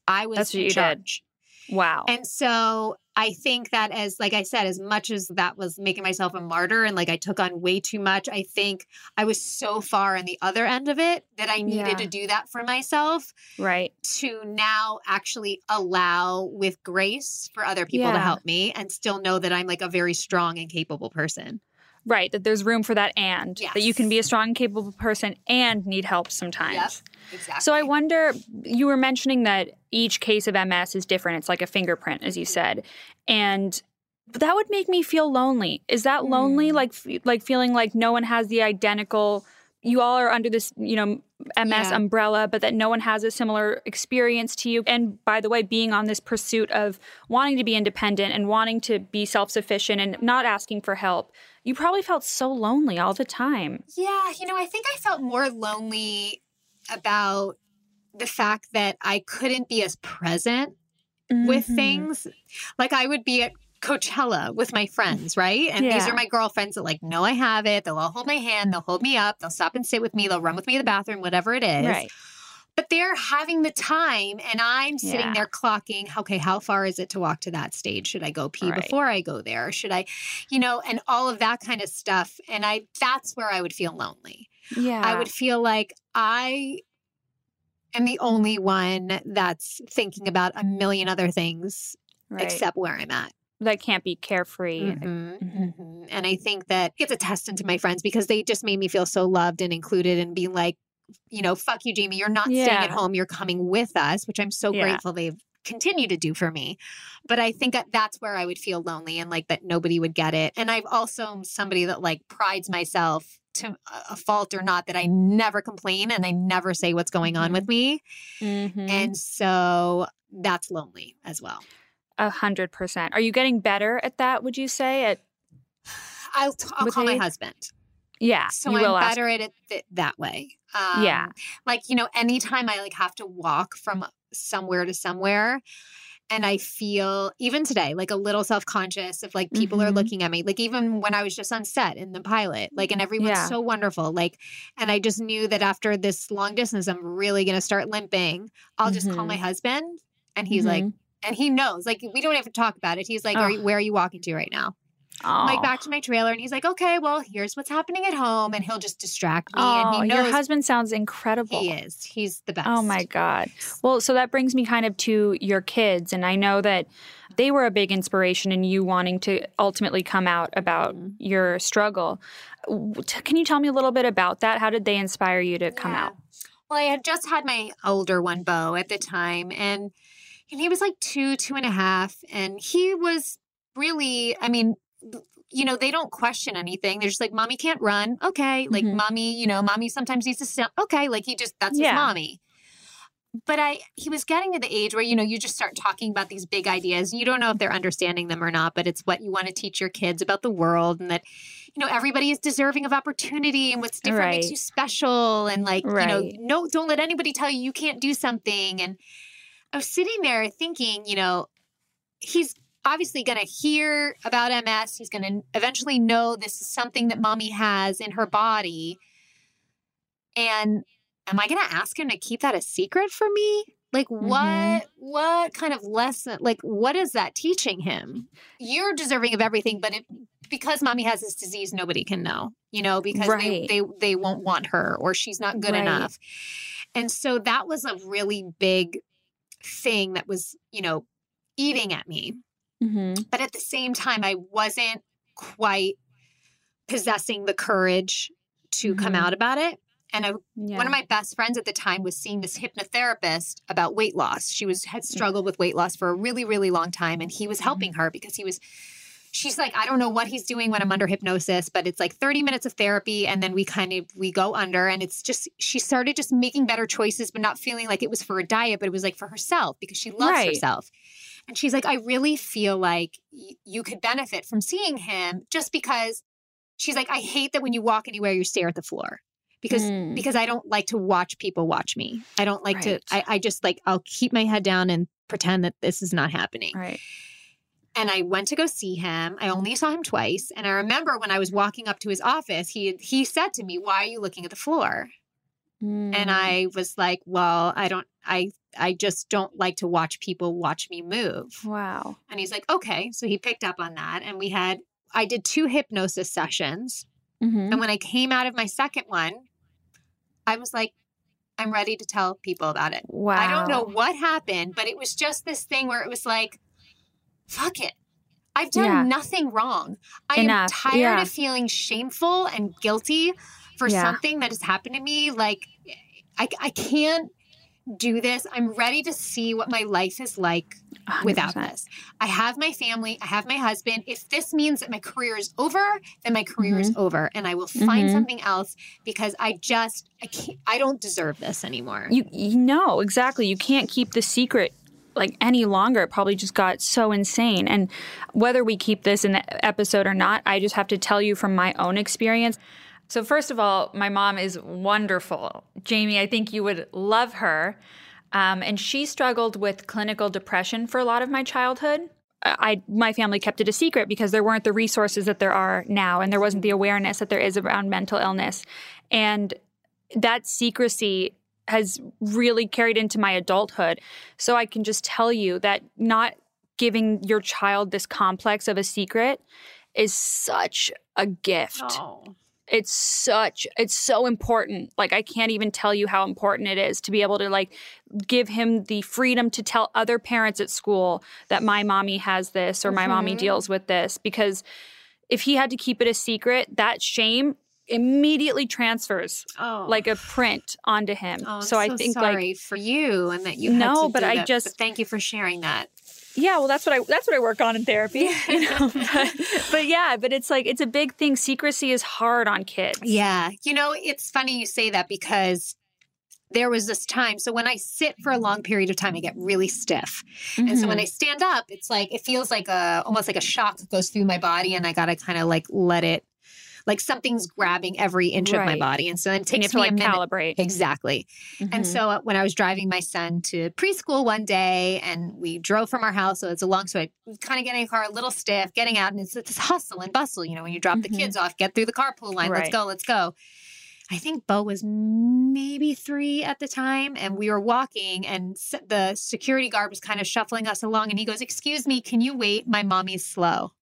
I was That's in charge. Wow. And so I think that as, like I said, as much as that was making myself a martyr and like I took on way too much, I think I was so far on the other end of it that I needed Yeah. to do that for myself right. to now actually allow with grace for other people to help me and still know that I'm like a very strong and capable person. Right. That there's room for that and that you can be a strong capable person and need help sometimes. Exactly. So I wonder, you were mentioning that each case of MS is different. It's like a fingerprint, as you said, and that would make me feel lonely. Is that lonely? Mm. Like, like feeling like no one has the identical. You all are under this, you know, MS Yeah. umbrella, but that no one has a similar experience to you. And by the way, being on this pursuit of wanting to be independent and wanting to be self sufficient and not asking for help, you probably felt so lonely all the time. Yeah, you know, I think I felt more lonely about the fact that I couldn't be as present with Mhm. things. Like I would be at Coachella with my friends, right? And these are my girlfriends that like know I have it. They'll all hold my hand, they'll hold me up, they'll stop and sit with me, they'll run with me to the bathroom, whatever it is. Right. But they're having the time and I'm sitting Yeah. there clocking, okay, how far is it to walk to that stage? Should I go pee Right. before I go there? Should I, you know, and all of that kind of stuff. And I that's where I would feel lonely. Yeah. I would feel like I am the only one that's thinking about a million other things right. except where I'm at. That can't be carefree. Mhm, Mhm. mhm. And I think that it's a testament to my friends because they just made me feel so loved and included and being like, you know, fuck you, Jamie. You're not staying at home. You're coming with us, which I'm so Yeah. grateful they've continued to do for me. But I think that that's where I would feel lonely and like that nobody would get it. And I've also somebody that like prides myself to a- a fault or not that I never complain and I never say what's going on with me. Mhm. And so that's lonely as well. A hundred percent. Are you getting better at that? Would you say? At I'll, t- I'll call my age? husband. yeah, So you I'm will better at it th- that way. Um, Yeah. Like, you know, anytime I like have to walk from somewhere to somewhere. And I feel even today, like a little self conscious of like people are Mhm. looking at me. Like even when I was just on set in the pilot, like, and everyone's Yeah. so wonderful. Like, and I just knew that after this long distance, I'm really going to start limping. I'll just call my husband and he's like, Mhm. And he knows, like, we don't even talk about it. He's like, are you, where are you walking to right now? I'm like back to my trailer and he's like, okay, well, here's what's happening at home. And he'll just distract me. Oh, and he knows your husband sounds incredible. he is. He's the best. Oh my God. Well, so that brings me kind of to your kids. And I know that they were a big inspiration in you wanting to ultimately come out about Mhm. your struggle. Can you tell me a little bit about that? How did they inspire you to come Yeah. out? Well, I had just had my older one, Beau, at the time, and and he was like two, two and a half, and he was really, I mean, you know, they don't question anything. They're just like, "Mommy can't run." Okay, like Mhm. mommy, you know, mommy sometimes needs to sit. Okay, like he just that's Yeah. his mommy. But I, he was getting to the age where you know you just start talking about these big ideas. You don't know if they're understanding them or not, but it's what you want to teach your kids about the world and that you know everybody is deserving of opportunity and what's different makes you special and like you know no don't let anybody tell you you can't do something and i was sitting there thinking you know he's obviously going to hear about ms he's going to eventually know this is something that mommy has in her body and am i going to ask him to keep that a secret for me like what Mhm. what kind of lesson like what is that teaching him you're deserving of everything but it, because mommy has this disease nobody can know you know because Right. they, they they won't want her or she's not good Right. enough and so that was a really big thing that was you know eating at me Mm-hmm. but at the same time i wasn't quite possessing the courage to come Mhm. out about it and I, Yeah. one of my best friends at the time was seeing this hypnotherapist about weight loss. She was had struggled with weight loss for a really really long time and he was helping her because he was she's like I don't know what he's doing when I'm under hypnosis, but it's like 30 minutes of therapy and then we kind of we go under and it's just she started just making better choices but not feeling like it was for a diet, but it was like for herself because she loves Right. herself. And she's like I really feel like y- you could benefit from seeing him just because she's like I hate that when you walk anywhere you stare at the floor because Mm. because I don't like to watch people watch me. I don't like Right. to I, I just like I'll keep my head down and pretend that this is not happening. Right. And I went to go see him. I only saw him twice. And I remember when I was walking up to his office, he he said to me, Why are you looking at the floor? Mm. And I was like, Well, I don't I I just don't like to watch people watch me move. Wow. And he's like, Okay. So he picked up on that. And we had I did two hypnosis sessions. Mm-hmm. And when I came out of my second one, I was like, I'm ready to tell people about it. Wow. I don't know what happened, but it was just this thing where it was like, fuck it. I've done Yeah. nothing wrong. I Enough, am tired yeah. of feeling shameful and guilty for Yeah. something that has happened to me. Like, I, I can't do this. I'm ready to see what my life is like without 100%. this. I have my family, I have my husband. If this means that my career is over, then my career is over and I will find Mhm. something else because I just I can't I don't deserve this anymore. You, you know, exactly. You can't keep the secret like any longer. It probably just got so insane. And whether we keep this in the episode or not, I just have to tell you from my own experience. So, first of all, my mom is wonderful. Jamie, I think you would love her. Um, and she struggled with clinical depression for a lot of my childhood. I my family kept it a secret because there weren't the resources that there are now, and there wasn't the awareness that there is around mental illness, and that secrecy has really carried into my adulthood. So I can just tell you that not giving your child this complex of a secret is such a gift Oh. it's such it's so important like i can't even tell you how important it is to be able to like give him the freedom to tell other parents at school that my mommy has this or my mommy Mhm. deals with this because if he had to keep it a secret that shame immediately transfers Oh. like a print onto him Oh, I'm so, i think like sorry for you and that you No, but I that, just- but thank you for sharing that. yeah well that's what i that's what i work on in therapy you know (laughs) but, but yeah but it's like it's a big thing secrecy is hard on kids Yeah. You know, it's funny you say that because there was this time. So when I sit for a long period of time, I get really stiff. And so when Mhm. I stand up, it's like it feels like a almost like a shock goes through my body and I gotta kind of like let it like something's grabbing every inch of my body. And so then taking it And takes have to me like a minute. calibrate. Exactly. And Mhm. so when I was driving my son to preschool one day and we drove from our house, so it's a long, was kind of getting in the car a little stiff, getting out, and it's this hustle and bustle, you know, when you drop Mhm. the kids off, get through the carpool line, let's go, let's go. I think Beau was maybe three at the time, and we were walking, and the security guard was kind of shuffling us along, and he goes, "Excuse me, can you wait? My mommy's slow."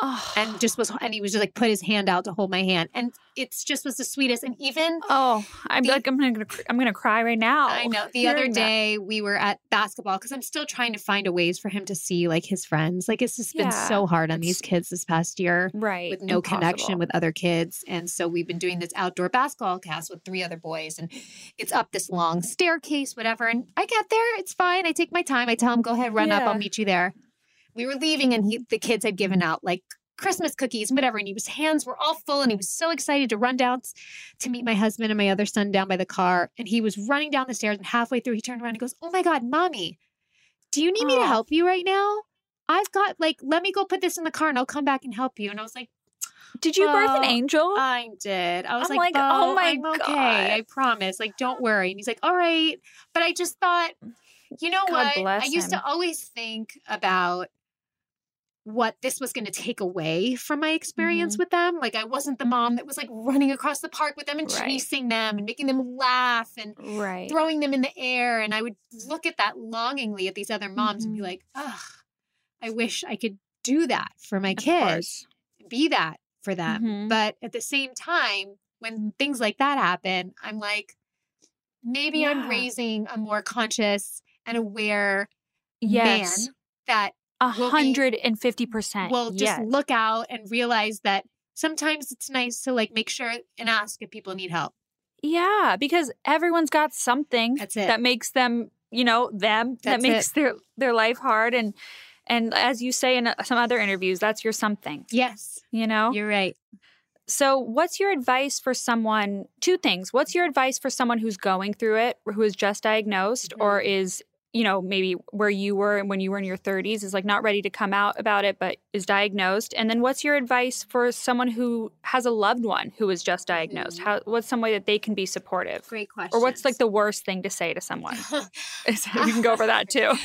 Oh. And just was, and he was just like put his hand out to hold my hand, and it's just was the sweetest. And even oh, I'm the- like I'm gonna I'm gonna cry right now. I know. The other hearing that. day we were at basketball because I'm still trying to find a ways for him to see like his friends. Like it's just been so hard on these kids this past year right with no connection with other kids. And so we've been doing this outdoor basketball cast with three other boys and it's up this long staircase, whatever. And I get there, it's fine. I take my time. I tell him, go ahead, run up, I'll meet you there. We were leaving and he the kids had given out like Christmas cookies, and whatever. And he was hands were all full and he was so excited to run down to meet my husband and my other son down by the car. And he was running down the stairs and halfway through he turned around and goes, Oh my God, mommy, do you need me to Oh. help you right now? I've got like, let me go put this in the car and I'll come back and help you. And I was like, Did you birth an angel? I did. I was I'm like, like, oh my I'm okay. I promise. Like, don't worry. And he's like, all right. But I just thought, you know God what? I used him. to always think about what this was going to take away from my experience Mhm. with them. Like, I wasn't the mom that was like running across the park with them and Right. chasing them and making them laugh and right. throwing them in the air. And I would look at that longingly at these other moms and be Mhm. like, ugh, I wish I could do that for my kids, be that for them. Mhm. But at the same time, when things like that happen, I'm like, maybe I'm raising a more conscious and aware Yes. man that A hundred and fifty percent. Well, just yes. look out and realize that sometimes it's nice to like make sure and ask if people need help. Yeah, because everyone's got something That's it. that makes them, you know, them that That's makes their their life hard and and as you say in uh, some other interviews, that's your something, yes, you know? you're right. So, what's your advice for someone? Two things. What's your advice for someone who's going through it, who is just diagnosed, or is, you know, maybe where you were and when you were in your 30s, is like not ready to come out about it, but is diagnosed? And then, what's your advice for someone who has a loved one who is just diagnosed? Mhm. How? What's some way that they can be supportive? Great question. Or what's like the worst thing to say to someone? (laughs) (laughs) we can go over that too. um,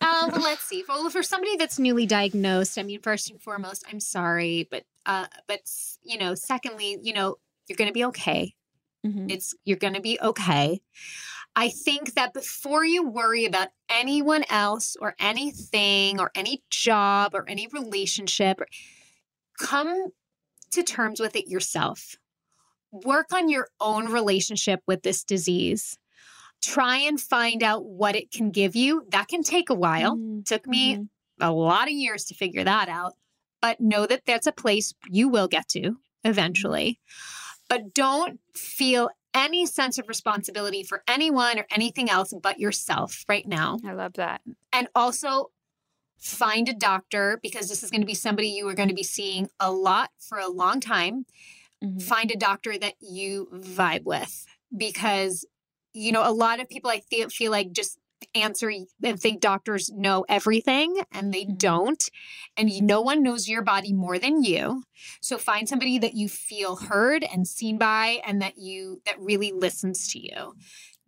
(laughs) well, let's see. Well, for somebody that's newly diagnosed, I mean, first and foremost, I'm sorry, but uh, but you know, secondly, you know, you're going to be okay. Mhm. It's you're going to be okay. I think that before you worry about anyone else or anything or any job or any relationship, come to terms with it yourself. Work on your own relationship with this disease. Try and find out what it can give you. That can take a while. Mhm. Took me Mhm. a lot of years to figure that out. But know that that's a place you will get to eventually. But don't feel any sense of responsibility for anyone or anything else but yourself right now. I love that. And also find a doctor because this is going to be somebody you are going to be seeing a lot for a long time. Mhm. Find a doctor that you vibe with because you know a lot of people I feel feel like just answer and think doctors know everything and they Mhm. don't and no one knows your body more than you so find somebody that you feel heard and seen by and that you that really listens to you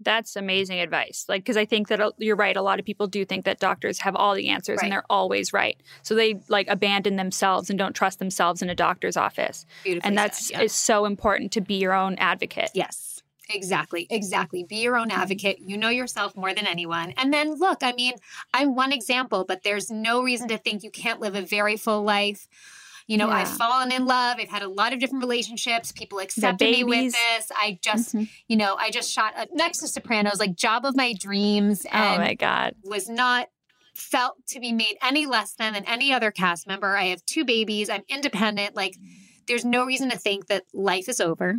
That's amazing advice. Like, because I think that uh, you're right. A lot of people do think that doctors have all the answers Right. and they're always right. So they like abandon themselves and don't trust themselves in a doctor's office. and said, that's yeah. is so important to be your own advocate. Yes, exactly. Exactly. Be your own advocate. You know yourself more than anyone. And then look, I mean, I'm one example, but there's no reason to think you can't live a very full life. You know, I've fallen in love. I've had a lot of different relationships. People accepted me with this. I just, Mhm. you know, I just shot a, next to Sopranos, like job of my dreams, Oh and my God. was not felt to be made any less than than any other cast member. I have two babies. I'm independent. Like, there's no reason to think that life is over.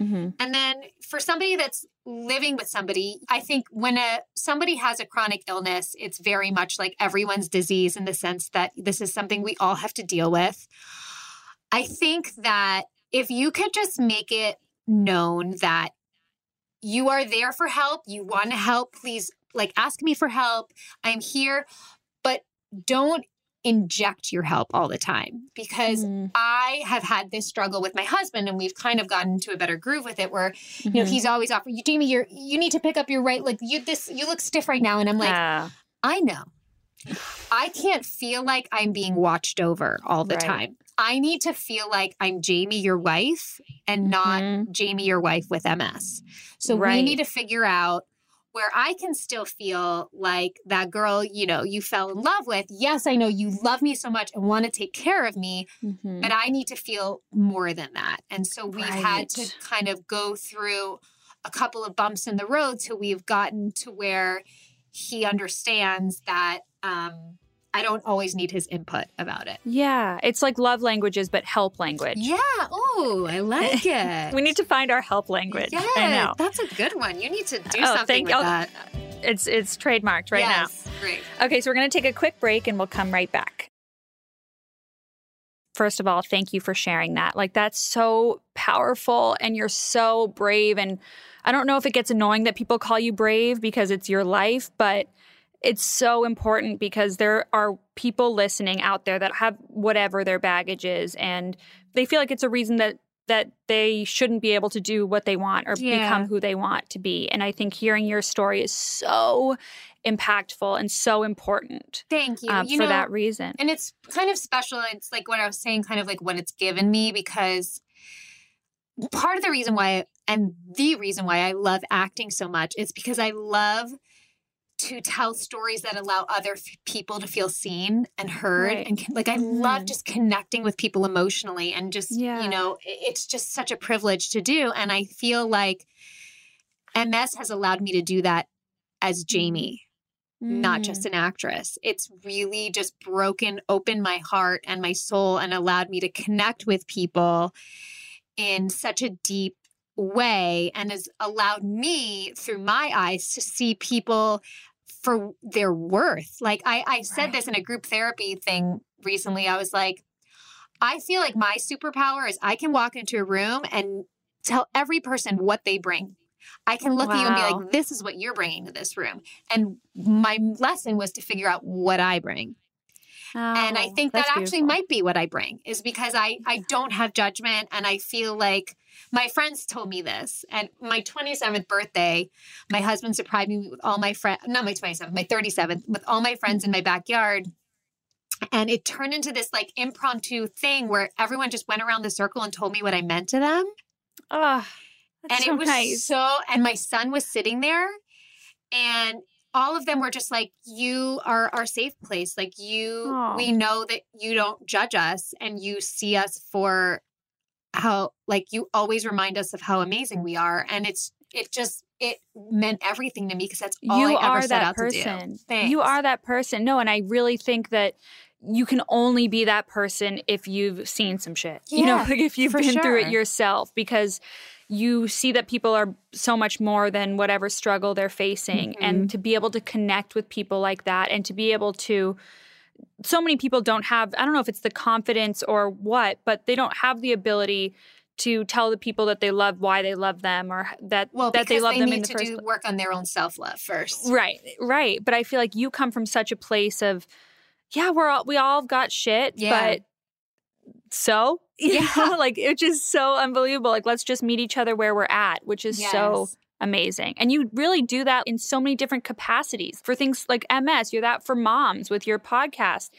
Hmm And then for somebody that's living with somebody, I think when a somebody has a chronic illness, it's very much like everyone's disease in the sense that this is something we all have to deal with. I think that if you could just make it known that you are there for help, you want to help, please like ask me for help. I'm here, but don't inject your help all the time because Mhm. I have had this struggle with my husband and we've kind of gotten to a better groove with it where you know Mhm. he's always offering you Jamie you're you need to pick up your right like you this you look stiff right now and I'm like Ah, I know I can't feel like I'm being watched over all the Right. time I need to feel like I'm Jamie your wife and not Mhm. Jamie your wife with MS so we need to figure out where I can still feel like that girl, you know, you fell in love with. Yes, I know you love me so much and want to take care of me, mhm. but I need to feel more than that. And so we've had to kind of go through a couple of bumps in the road till we've gotten to where he understands that um, I don't always need his input about it. yeah, it's like love languages, but help language. Yeah. Oh, I like (laughs) it. We need to find our help language. Yeah, I know. that's a good one. You need to do Oh, something with I'll- that. It's it's trademarked right yes, Great. Okay, so we're going to take a quick break and we'll come right back. First of all, thank you for sharing that. Like that's so powerful and you're so brave and I don't know if it gets annoying that people call you brave because it's your life, but it's so important because there are people listening out there that have whatever their baggage is and they feel like it's a reason that that they shouldn't be able to do what they want or Yeah. become who they want to be. And I think hearing your story is so impactful and so important Thank you. uh, you for know, that reason. and it's kind of special. It's like what I was saying, kind of like what it's given me, because part of the reason why, and the reason why I love acting so much is because I love to tell stories that allow other f- people to feel seen and heard Right. and like i love Mhm. just connecting with people emotionally and just Yeah. you know it's just such a privilege to do and i feel like ms has allowed me to do that as jamie not Mm. just an actress. It's really just broken open my heart and my soul and allowed me to connect with people in such a deep way and has allowed me through my eyes to see people for their worth. Like I, I said Right. this in a group therapy thing recently. I was like, I feel like my superpower is I can walk into a room and tell every person what they bring. I can look at you and be like, this is what you're bringing to this room. And my lesson was to figure out what I bring. and I Oh, think that that's actually beautiful. might be what I bring is because I, I don't have judgment and I feel like my friends told me this. And my 27th birthday, my husband surprised me with all my friends, not my 27th, my 37th, with all my friends in my backyard. And it turned into this like impromptu thing where everyone just went around the circle and told me what I meant to them Oh, that's and so it was nice. so and my son was sitting there and all of them were just like you are our safe place like you Aw. we know that you don't judge us and you see us for how like you always remind us of how amazing we are and it's it just it meant everything to me because that's all you I ever are set that out person. to do. You are Thanks. that person. No, and I really think that you can only be that person if you've seen some shit. you know, Yeah, (laughs) like if you've been through it yourself because you see that people are so much more than whatever struggle they're facing Mm-hmm. and to be able to connect with people like that and to be able to so many people don't have I don't know if it's the confidence or what, but they don't have the ability to tell the people that they love why they love them or that Well, that they love them need in the to first do place. work on their own self love first. Right, right. But I feel like you come from such a place of, yeah, we're all we all got shit, Yeah. but so (laughs) Yeah. like it's just so unbelievable. Like let's just meet each other where we're at, which is so Yes. Amazing. And you really do that in so many different capacities for things like MS. You're that for moms with your podcast.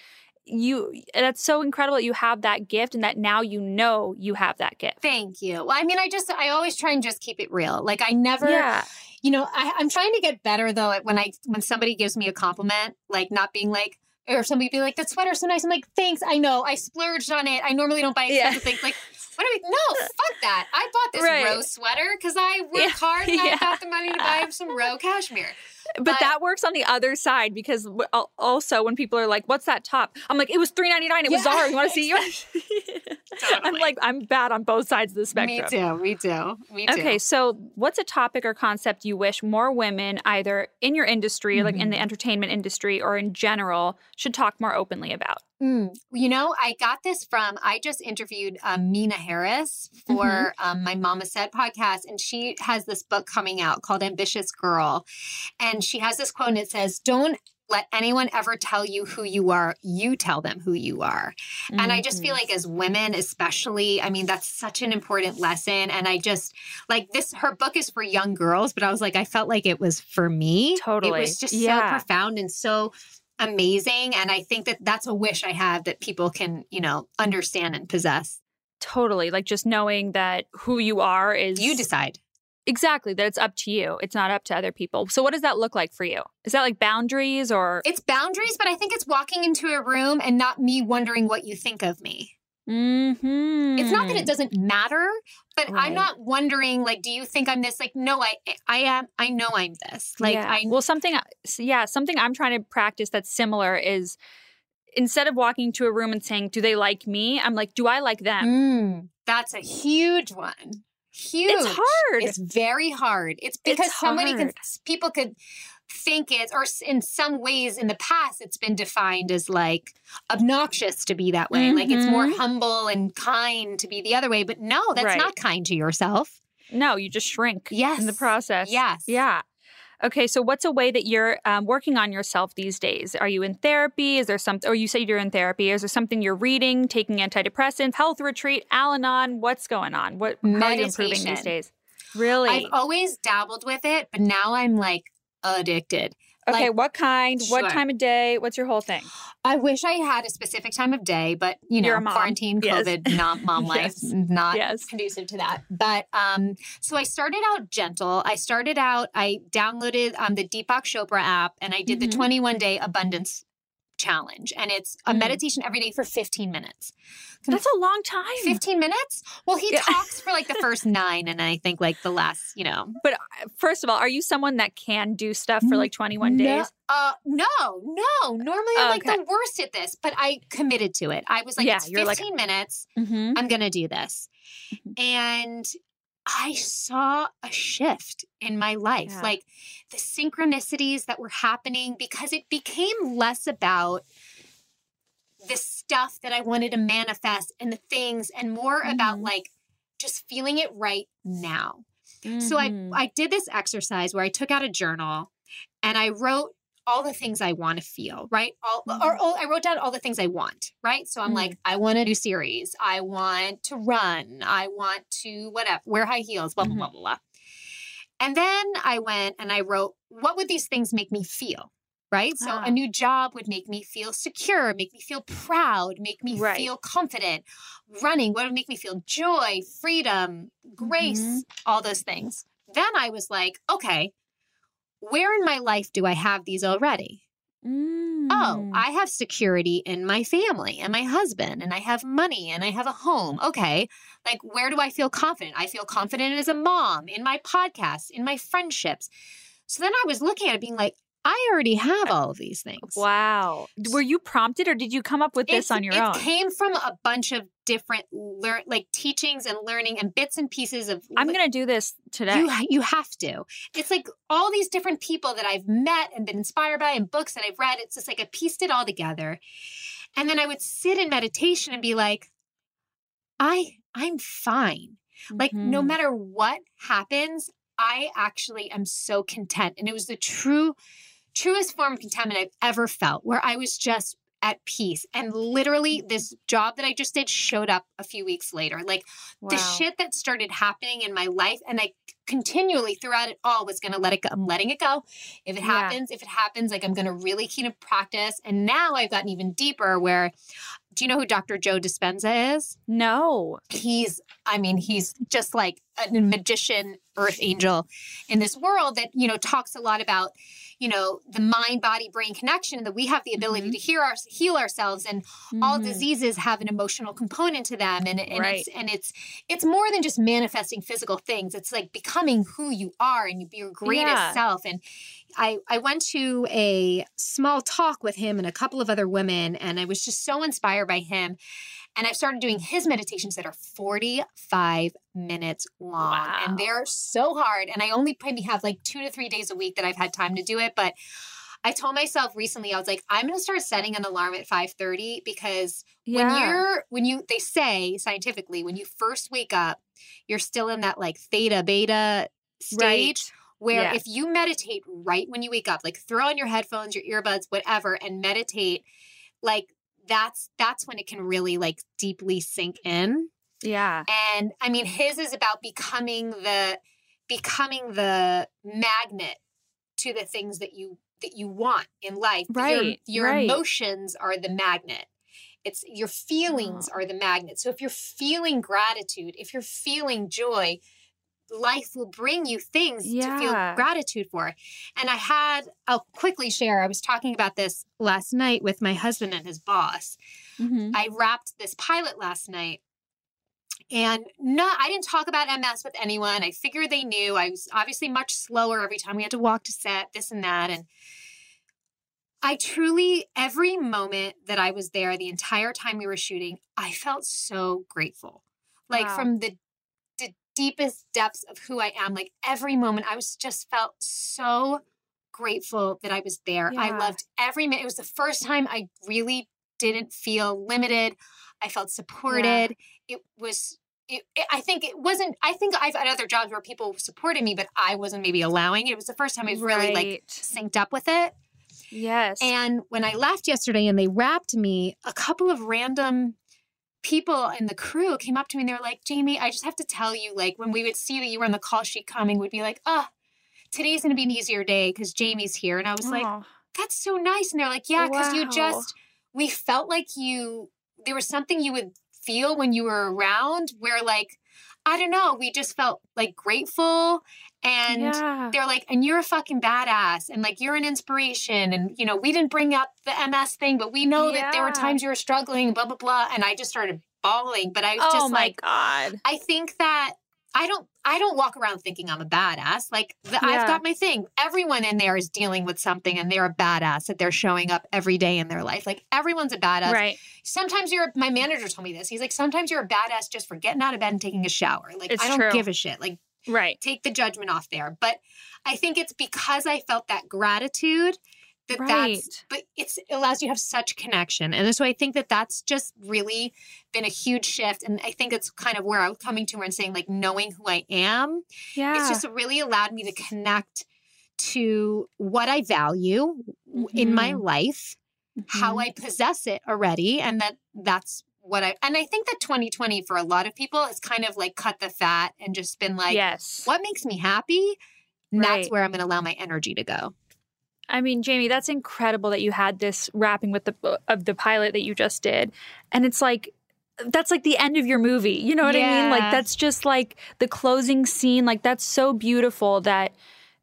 You that's so incredible that you have that gift and that now you know you have that gift. Thank you. Well, I mean, I just, I always try and just keep it real. Like, I never, Yeah. you know, I, I'm trying to get better though at when I, when somebody gives me a compliment, like not being like, or somebody be like, that sweater's so nice. I'm like, thanks. I know. I splurged on it. I normally don't buy Yeah. expensive things. Like, what are we? No, uh, fuck that. I bought this Right. rose sweater because I worked Yeah. hard and (laughs) Yeah. I got the money to buy some row cashmere. But, But- that works on the other side because also when people are like, "What's that top?" I'm like, "It was three ninety nine. It was Zara. You want to (laughs) see?" It? (laughs) I'm like, I'm bad on both sides of the spectrum. Me too. Me too. Me too. Okay, so what's a topic or concept you wish more women, either in your industry, like in Mm-hmm. the entertainment industry, or in general, should talk more openly about? Mm, you know, I got this from, I just interviewed um, Meena Harris for Mm-hmm. um, my Mama Said podcast, and she has this book coming out called Ambitious Girl. And she has this quote, and it says, Don't let anyone ever tell you who you are. You tell them who you are. Mm-hmm. And I just feel mm-hmm. like as women, especially, I mean, that's such an important lesson. And I just like this, her book is for young girls, but I was like, I felt like it was for me. Totally. It was just yeah. so profound and so amazing. And I think that that's a wish I have that people can, you know, understand and possess. Totally. Like just knowing that who you are is. You decide. Exactly, that it's up to you. It's not up to other people. So, what does that look like for you? Is that like boundaries or? It's boundaries, but I think it's walking into a room and not me wondering what you think of me. Mm-hmm. It's not that it doesn't matter, but right. I'm not wondering like, do you think I'm this? Like, no, I, I am. I know I'm this. Like, yeah. I well, something, yeah, something I'm trying to practice that's similar is instead of walking to a room and saying, "Do they like me?" I'm like, "Do I like them?" Mm, that's a huge one huge. It's hard. It's very hard. It's because it's somebody can people could think it, or in some ways in the past it's been defined as like obnoxious to be that way. Mm-hmm. Like it's more mm-hmm. humble and kind to be the other way, but no, that's right. not kind to yourself. No, you just shrink yes. in the process. Yes. Yeah. Okay, so what's a way that you're um, working on yourself these days? Are you in therapy? Is there something, or you say you're in therapy? Is there something you're reading, taking antidepressants, health retreat, Al Anon? What's going on? What, how are you improving these days? Really? I've always dabbled with it, but now I'm like addicted. Okay, like, what kind? Sure. What time of day? What's your whole thing? I wish I had a specific time of day, but you know, quarantine, yes. COVID, not (laughs) mom life, yes. not yes. conducive to that. But um, so I started out gentle. I started out. I downloaded um, the Deepak Chopra app, and I did mm-hmm. the 21 day abundance challenge and it's a mm. meditation every day for 15 minutes. That's a long time. 15 minutes? Well, he yeah. talks for like the (laughs) first 9 and I think like the last, you know. But uh, first of all, are you someone that can do stuff for like 21 no, days? Uh no, no. Normally I'm okay. like the worst at this, but I committed to it. I was like yeah, it's 15 like, minutes. Mm-hmm. I'm going to do this. Mm-hmm. And I saw a shift in my life, yeah. like the synchronicities that were happening because it became less about the stuff that I wanted to manifest and the things and more mm-hmm. about like just feeling it right now. Mm-hmm. So I mm-hmm. I did this exercise where I took out a journal and I wrote all the things I want to feel, right? All mm-hmm. or, or, I wrote down all the things I want, right? So I'm mm-hmm. like, I want to do series, I want to run, I want to whatever, wear high heels, blah blah mm-hmm. blah blah blah. And then I went and I wrote, what would these things make me feel? Right. So ah. a new job would make me feel secure, make me feel proud, make me right. feel confident. Running, what would make me feel joy, freedom, grace, mm-hmm. all those things. Then I was like, okay, where in my life do I have these already? Oh, mm. Oh, I have security in my family and my husband, and I have money and I have a home. Okay. Like, where do I feel confident? I feel confident as a mom, in my podcast, in my friendships. So then I was looking at it being like, I already have all of these things. Wow. Were you prompted or did you come up with this it's, on your it own? It came from a bunch of different learn like teachings and learning and bits and pieces of I'm going to do this today. You you have to. It's like all these different people that I've met and been inspired by and books that I've read. It's just like I pieced it all together. And then I would sit in meditation and be like I I'm fine. Mm-hmm. Like no mm-hmm. matter what happens, I actually am so content. And it was the true truest form of contentment I've ever felt, where I was just at peace. And literally, mm-hmm. this job that I just did showed up a few weeks later. Like wow. the shit that started happening in my life, and I continually throughout it all was going to let it go. I'm letting it go. If it happens, yeah. if it happens, like I'm going to really keep a practice. And now I've gotten even deeper where do you know who Dr. Joe Dispenza is? No. He's, I mean, he's just like a magician, earth angel in this world that, you know, talks a lot about you know the mind body brain connection that we have the ability mm-hmm. to hear our, heal ourselves and mm-hmm. all diseases have an emotional component to them and, and right. it's and it's it's more than just manifesting physical things it's like becoming who you are and your greatest yeah. self and I, I went to a small talk with him and a couple of other women, and I was just so inspired by him. And I've started doing his meditations that are 45 minutes long. Wow. And they're so hard. And I only maybe have like two to three days a week that I've had time to do it. But I told myself recently, I was like, I'm gonna start setting an alarm at 5:30 because yeah. when you're when you they say scientifically, when you first wake up, you're still in that like theta beta stage. Right where Yeah. if you meditate right when you wake up, like throw on your headphones, your earbuds, whatever, and meditate, like that's that's when it can really like deeply sink in. Yeah. And I mean, his is about becoming the becoming the magnet to the things that you that you want in life. Your- Right, Your, right. emotions are the magnet. It's your feelings Oh. are the magnet. So if you're feeling gratitude, if you're feeling joy, life will bring you things to feel gratitude for. And I had, I'll quickly share. I was talking about this last night with my husband and his boss. Mhm. I wrapped this pilot last night. And no, I didn't talk about MS with anyone. I figured they knew. I was obviously much slower every time we had to walk to set, this and that. And I truly, every moment that I was there, the entire time we were shooting, I felt so grateful. Like Wow. from the deepest depths of who I am, like every moment, I was just felt so grateful that I was there. I loved every minute. It was the first time I really didn't feel limited. I felt supported. It was. It, it- I think it wasn't. I think I've had other jobs where people supported me, but I wasn't maybe allowing. It was the first time I was really like synced up with it. Yes. And when I left yesterday and they wrapped me, a couple of random people in the crew came up to me and they were like, Jamie, I just have to tell you, like, when we would see that you were on the call sheet coming, we'd be like, oh, today's going to be an easier day because Jamie's here. And I was like, Oh, that's so nice. And they're like, yeah, because you just, we felt like you, there was something you would feel when you were around where, like, I don't know, we just felt like grateful. And yeah. they're like, and you're a fucking badass, and like you're an inspiration. And you know, we didn't bring up the MS thing, but we know that there were times you were struggling, blah blah blah. And I just started bawling. But I was Oh just my like, god. I think that I don't I don't walk around thinking I'm a badass. Like the, Yeah. I've got my thing. Everyone in there is dealing with something and they're a badass that they're showing up every day in their life. Like everyone's a badass. Right. Sometimes you're my manager told me this. He's like sometimes you're a badass just for getting out of bed and taking a shower. Like It's I don't true. give a shit. Like Right. take the judgment off there. But I think it's because I felt that gratitude that that's but it's it allows you to have such connection. And so I think that that's just really been a huge shift. And I think it's kind of where I'm coming to where I'm saying like knowing who I am. Yeah. It's just really allowed me to connect to what I value in my life, how Mhm. I possess it already, and that that's what I and I think that 2020 for a lot of people is kind of like cut the fat and just been like yes. what makes me happy and that's where i'm going to allow my energy to go I mean, Jamie, that's incredible that you had this wrapping with the uh, of the pilot that you just did. And it's like that's like the end of your movie. You know what I mean? Like that's just like the closing scene. Like that's so beautiful that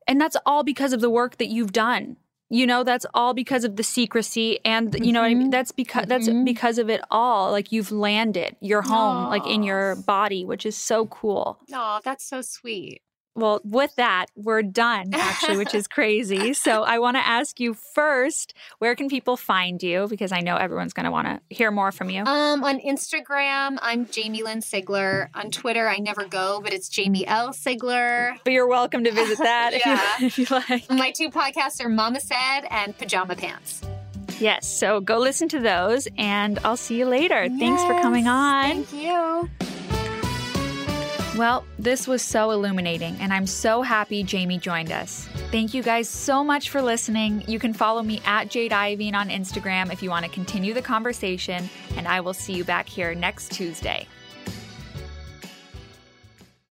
and that's all because of the work that you've done. You know, that's all because of the secrecy and you know what I mean? That's because that's Mhm. because of it all. Like you've landed your home like in your body, which is so cool. oh that's so sweet Well, with that, we're done actually, which is (laughs) crazy. So I want to ask you first, where can people find you? Because I know everyone's going to want to hear more from you. um on instagram i'm jamie lynn sigler on twitter i never go but it's jamie l sigler But you're welcome to visit that if, you, (laughs) (laughs) if you like. my two podcasts are mama said and pajama pants Yes. So go listen to those and I'll see you later. Thanks for coming on. thank you Well, this was so illuminating, and I'm so happy Jamie joined us. Thank you guys so much for listening. You can follow me at Jade Iovine on Instagram if you want to continue the conversation, and I will see you back here next Tuesday.